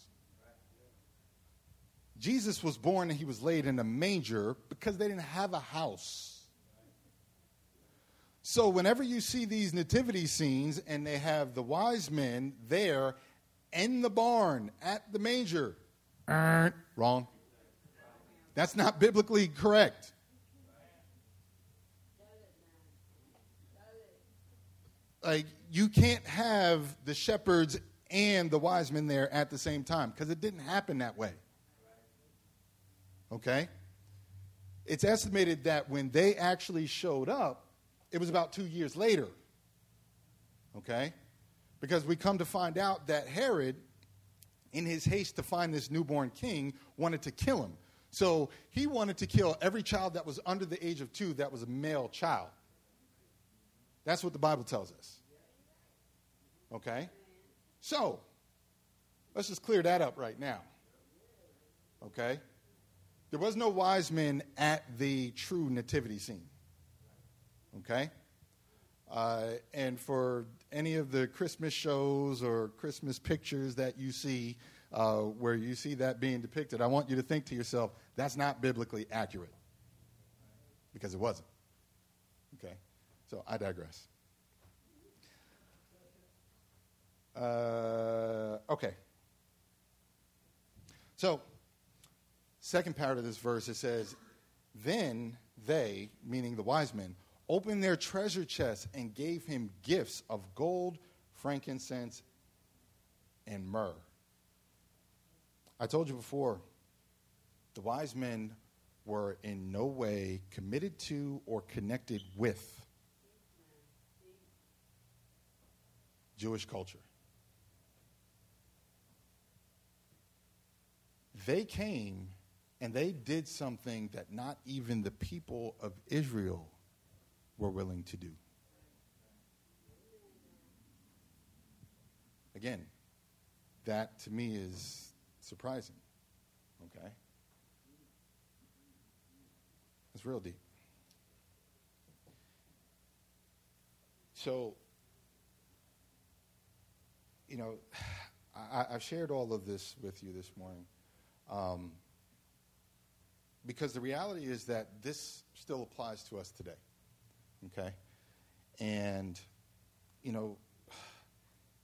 Jesus was born and he was laid in a manger because they didn't have a house. So, whenever you see these nativity scenes and they have the wise men there in the barn at the manger, wrong. That's not biblically correct. Like, you can't have the shepherds and the wise men there at the same time because it didn't happen that way. Okay? It's estimated that when they actually showed up, it was about two years later. Okay? Because we come to find out that Herod, in his haste to find this newborn king, wanted to kill him. So he wanted to kill every child that was under the age of two that was a male child. That's what the Bible tells us. Okay? So, let's just clear that up right now. Okay? There was no wise men at the true nativity scene. Okay? Uh, and for any of the Christmas shows or Christmas pictures that you see uh, where you see that being depicted, I want you to think to yourself, that's not biblically accurate. Because it wasn't. Okay? So I digress. Uh, okay. So, second part of this verse, it says, Then they, meaning the wise men, opened their treasure chests and gave him gifts of gold, frankincense, and myrrh. I told you before, the wise men were in no way committed to or connected with Jewish culture. They came and they did something that not even the people of Israel were willing to do. Again, that to me is surprising. Okay? It's real deep. So, you know, *sighs* I, have shared all of this with you this morning um, because the reality is that this still applies to us today. Okay? And, you know,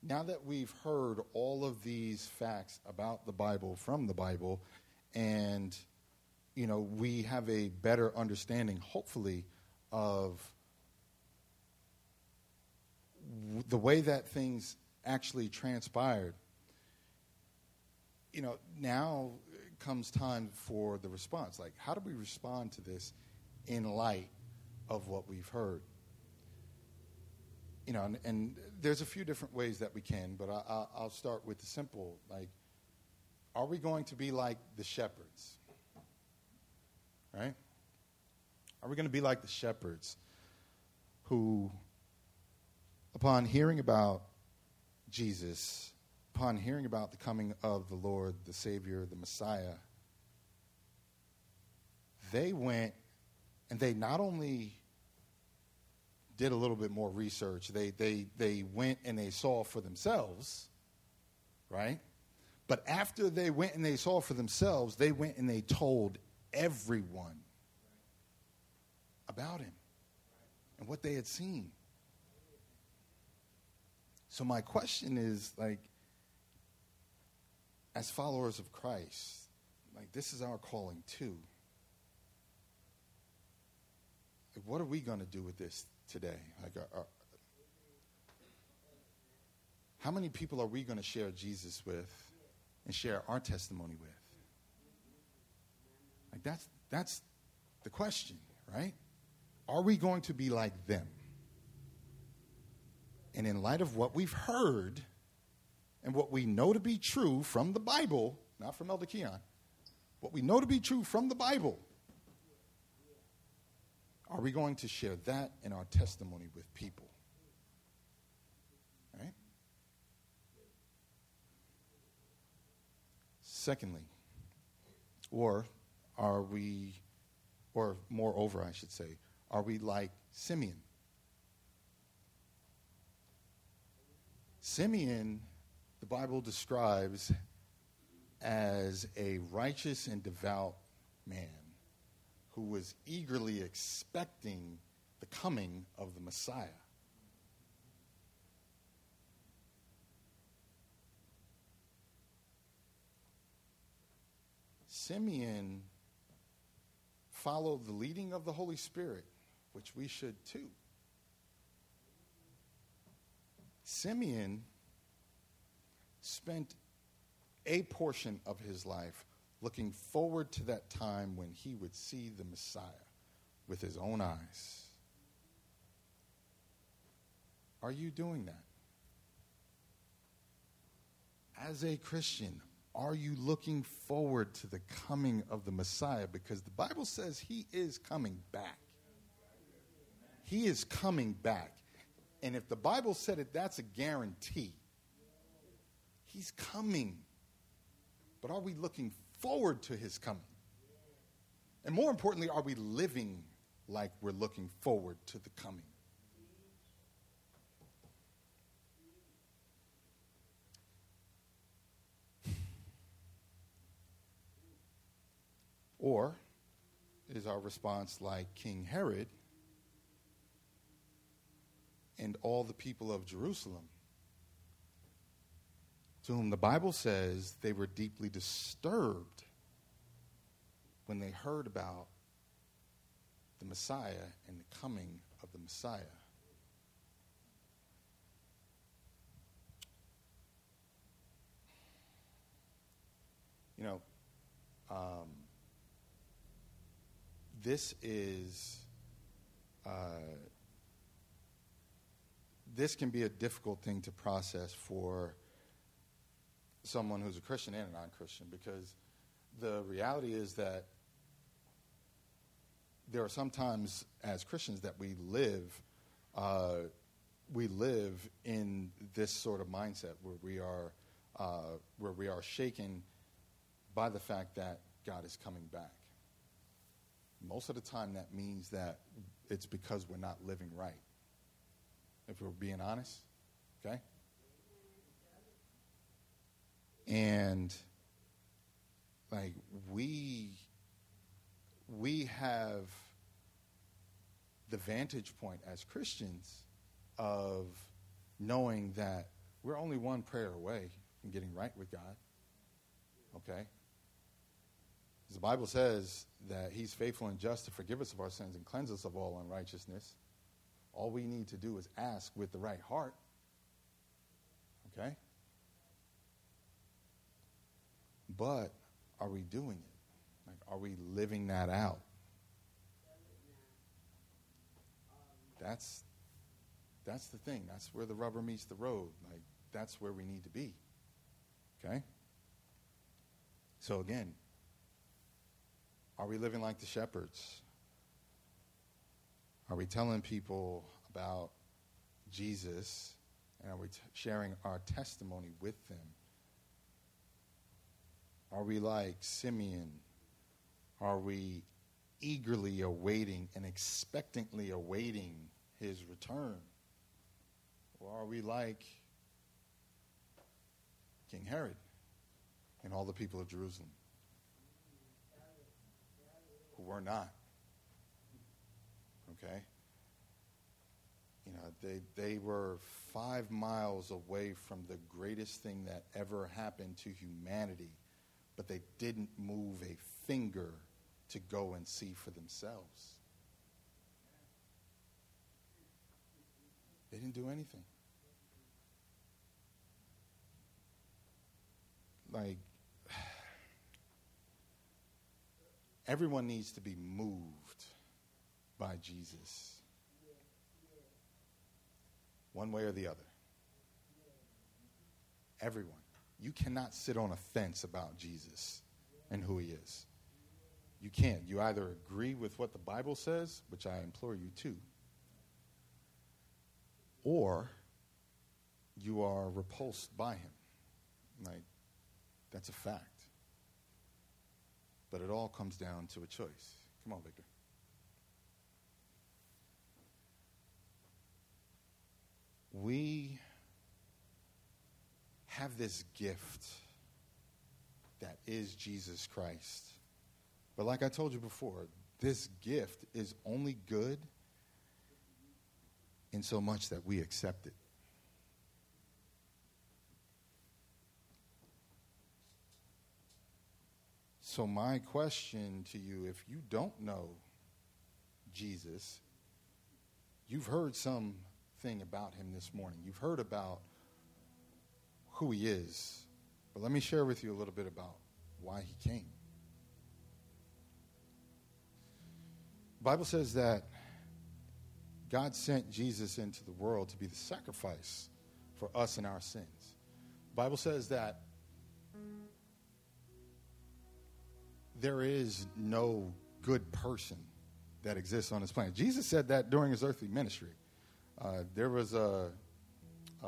now that we've heard all of these facts about the Bible from the Bible, and, you know, we have a better understanding, hopefully, of the way that things actually transpired, you know, now comes time for the response. Like, how do we respond to this in light of what we've heard? You know, and, and there's a few different ways that we can, but I, I'll start with the simple. Like, are we going to be like the shepherds? Right? Are we going to be like the shepherds who, upon hearing about Jesus, upon hearing about the coming of the Lord, the Savior, the Messiah, they went and they not only did a little bit more research, they, they, they went and they saw for themselves, right? But after they went and they saw for themselves, they went and they told everyone about him and what they had seen. So my question is like as followers of Christ, like this is our calling too. Like, what are we going to do with this today? Like, are, are, how many people are we going to share Jesus with and share our testimony with? Like that's that's the question, right? Are we going to be like them? And in light of what we've heard, and what we know to be true from the Bible, not from Elder Keon, what we know to be true from the Bible, are we going to share that in our testimony with people? Right? Secondly, or are we, or moreover, I should say, are we like Simeon? Simeon the Bible describes as a righteous and devout man who was eagerly expecting the coming of the Messiah. Simeon followed the leading of the Holy Spirit, which we should too. Simeon spent a portion of his life looking forward to that time when he would see the Messiah with his own eyes. Are you doing that? As a Christian, are you looking forward to the coming of the Messiah? Because the Bible says he is coming back. He is coming back. And if the Bible said it, that's a guarantee. He's coming. But are we looking forward to his coming? And more importantly, are we living like we're looking forward to the coming? Or is our response like King Herod, and all the people of Jerusalem, to whom the Bible says they were deeply disturbed when they heard about the Messiah and the coming of the Messiah. You know, um, this is uh, this can be a difficult thing to process for someone who's a Christian and a non-Christian because the reality is that there are sometimes as Christians that we live uh, we live in this sort of mindset where we are uh, where we are shaken by the fact that God is coming back. Most of the time, that means that it's because we're not living right. If we're being honest, okay? And like we we have the vantage point as Christians of knowing that we're only one prayer away from getting right with God. Okay? the Bible says that He's faithful and just to forgive us of our sins and cleanse us of all unrighteousness. All we need to do is ask with the right heart. Okay? But are we doing it? Like, are we living that out? That's that's the thing. That's where the rubber meets the road. Like that's where we need to be. Okay? So again, are we living like the shepherds? Are we telling people about Jesus and are we t- sharing our testimony with them? Are we like Simeon? Are we eagerly awaiting and expectantly awaiting his return? Or are we like King Herod and all the people of Jerusalem? who were not. Okay? You know, they, they were five miles away from the greatest thing that ever happened to humanity, but they didn't move a finger to go and see for themselves. They didn't do anything. Like, *sighs* Everyone needs to be moved by Jesus, one way or the other. Everyone. You cannot sit on a fence about Jesus and who he is. You can't. You either agree with what the Bible says, which I implore you to, or you are repulsed by him. Like, that's a fact. But it all comes down to a choice. Come on, Victor. We have this gift that is Jesus Christ. But like I told you before, this gift is only good in so much that we accept it. So, my question to you if you don't know Jesus, you've heard something about him this morning. You've heard about who he is. But let me share with you a little bit about why he came. The Bible says that God sent Jesus into the world to be the sacrifice for us and our sins. The Bible says that there is no good person that exists on this planet. Jesus said that during his earthly ministry. Uh, there was a uh,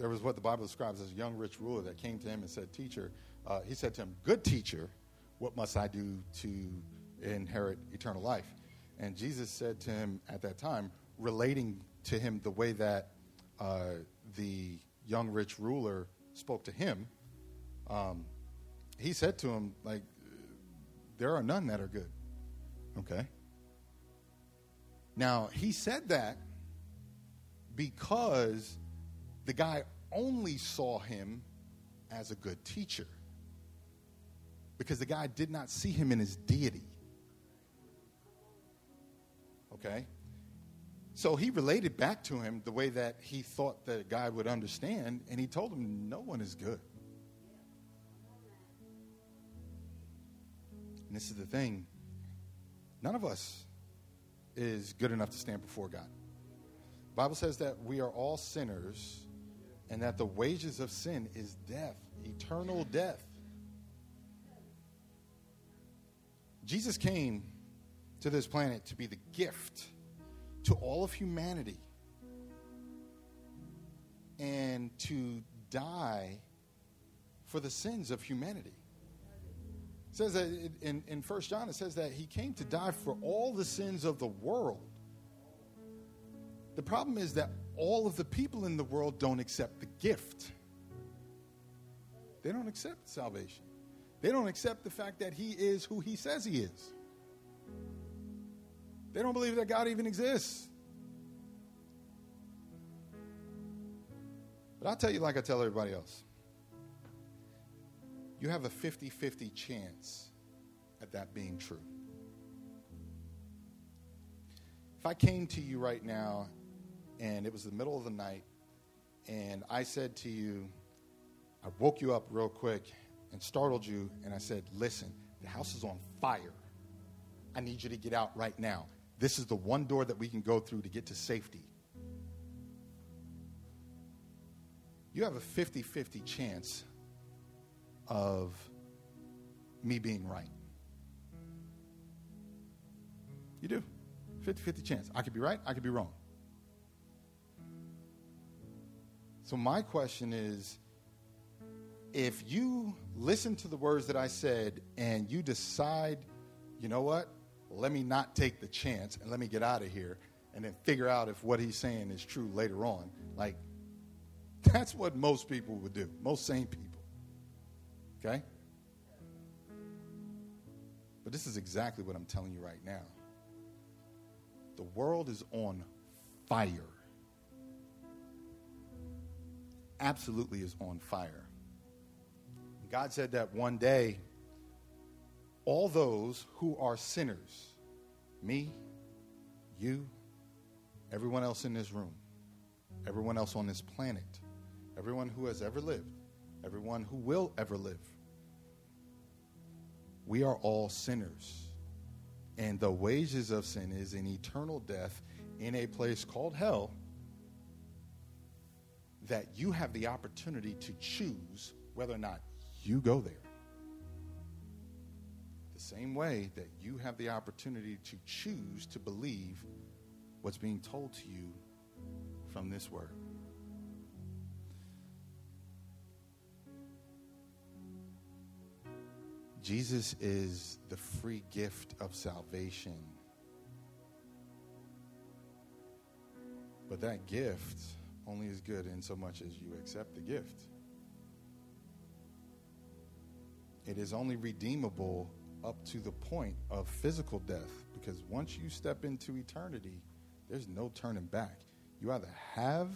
there was what the Bible describes as a young rich ruler that came to him and said, "Teacher," uh, he said to him, "Good teacher, what must I do to inherit eternal life?" And Jesus said to him at that time, relating to him the way that uh, the young rich ruler spoke to him. Um, he said to him, like, there are none that are good. Okay? Now, he said that because the guy only saw him as a good teacher. Because the guy did not see him in his deity. Okay? So he related back to him the way that he thought the guy would understand, and he told him, No one is good. And this is the thing none of us is good enough to stand before God. The Bible says that we are all sinners and that the wages of sin is death, eternal death. Jesus came to this planet to be the gift to all of humanity and to die for the sins of humanity. It says that in, in 1 John, it says that he came to die for all the sins of the world. The problem is that all of the people in the world don't accept the gift. They don't accept salvation. They don't accept the fact that he is who he says he is. They don't believe that God even exists. But I'll tell you, like I tell everybody else, you have a 50 50 chance at that being true. If I came to you right now and it was the middle of the night and I said to you, I woke you up real quick and startled you, and I said, Listen, the house is on fire. I need you to get out right now. This is the one door that we can go through to get to safety. You have a 50 50 chance of me being right. You do. 50 50 chance. I could be right, I could be wrong. So, my question is if you listen to the words that I said and you decide, you know what, let me not take the chance and let me get out of here and then figure out if what he's saying is true later on, like, that's what most people would do, most sane people. Okay? But this is exactly what I'm telling you right now. The world is on fire. Absolutely is on fire. God said that one day, all those who are sinners, me, you, everyone else in this room, everyone else on this planet, everyone who has ever lived, everyone who will ever live, we are all sinners. And the wages of sin is an eternal death in a place called hell that you have the opportunity to choose whether or not you go there. The same way that you have the opportunity to choose to believe what's being told to you from this word. Jesus is the free gift of salvation. But that gift only is good in so much as you accept the gift. it is only redeemable up to the point of physical death because once you step into eternity, there's no turning back. You either have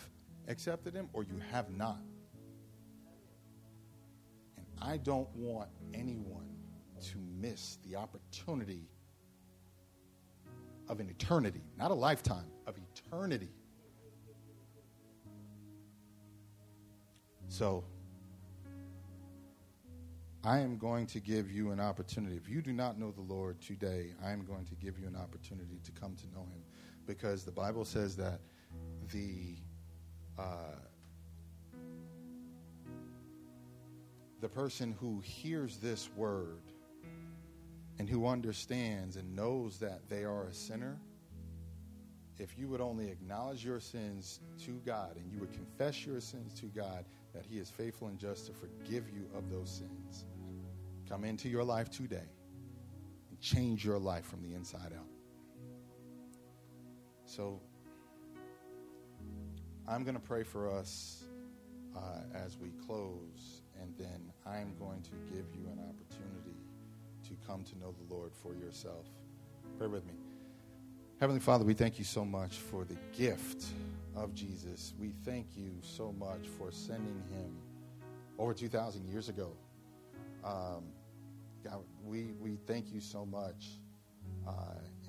accepted him or you have not. And I don't want anyone to miss the opportunity of an eternity, not a lifetime, of eternity. So, I am going to give you an opportunity. If you do not know the Lord today, I am going to give you an opportunity to come to know Him because the Bible says that the uh, the person who hears this word and who understands and knows that they are a sinner, if you would only acknowledge your sins to God and you would confess your sins to God, that He is faithful and just to forgive you of those sins come into your life today and change your life from the inside out. So, I'm going to pray for us uh, as we close, and then I'm going to give you an opportunity to come to know the Lord for yourself. Pray with me. Heavenly Father, we thank you so much for the gift of Jesus. We thank you so much for sending him over 2,000 years ago. Um, God, we, we thank you so much. Uh,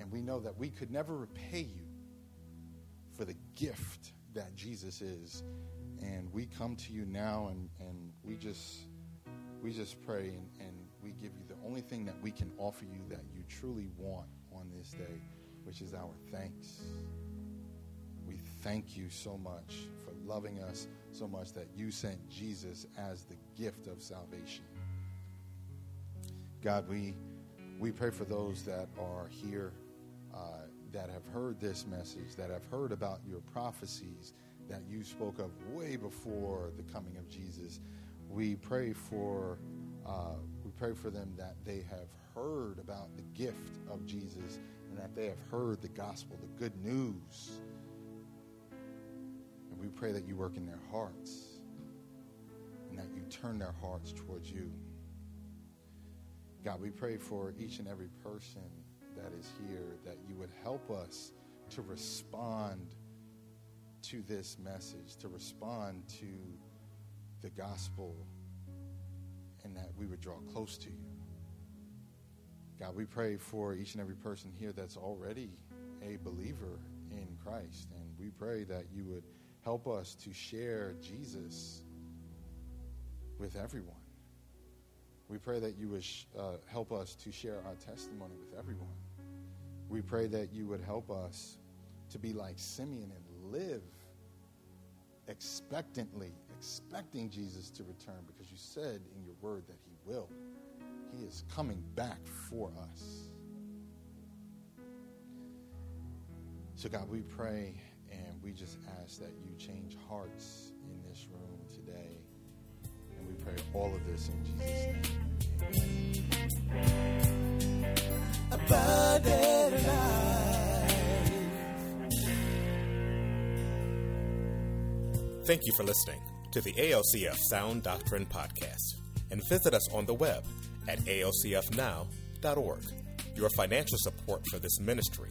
and we know that we could never repay you for the gift that Jesus is. And we come to you now and, and we just we just pray and, and we give you the only thing that we can offer you that you truly want on this day, which is our thanks. Thank you so much for loving us so much that you sent Jesus as the gift of salvation. God, we, we pray for those that are here uh, that have heard this message, that have heard about your prophecies that you spoke of way before the coming of Jesus. We pray for uh, we pray for them that they have heard about the gift of Jesus and that they have heard the gospel, the good news. And we pray that you work in their hearts and that you turn their hearts towards you. God, we pray for each and every person that is here that you would help us to respond to this message, to respond to the gospel, and that we would draw close to you. God, we pray for each and every person here that's already a believer in Christ, and we pray that you would help us to share Jesus with everyone. We pray that you would uh, help us to share our testimony with everyone. We pray that you would help us to be like Simeon and live expectantly, expecting Jesus to return because you said in your word that he will. He is coming back for us. So, God, we pray and we just ask that you change hearts in this room today. And we pray all of this in Jesus' name. A better life. Thank you for listening to the ALCF Sound Doctrine Podcast and visit us on the web at alcfnow.org. Your financial support for this ministry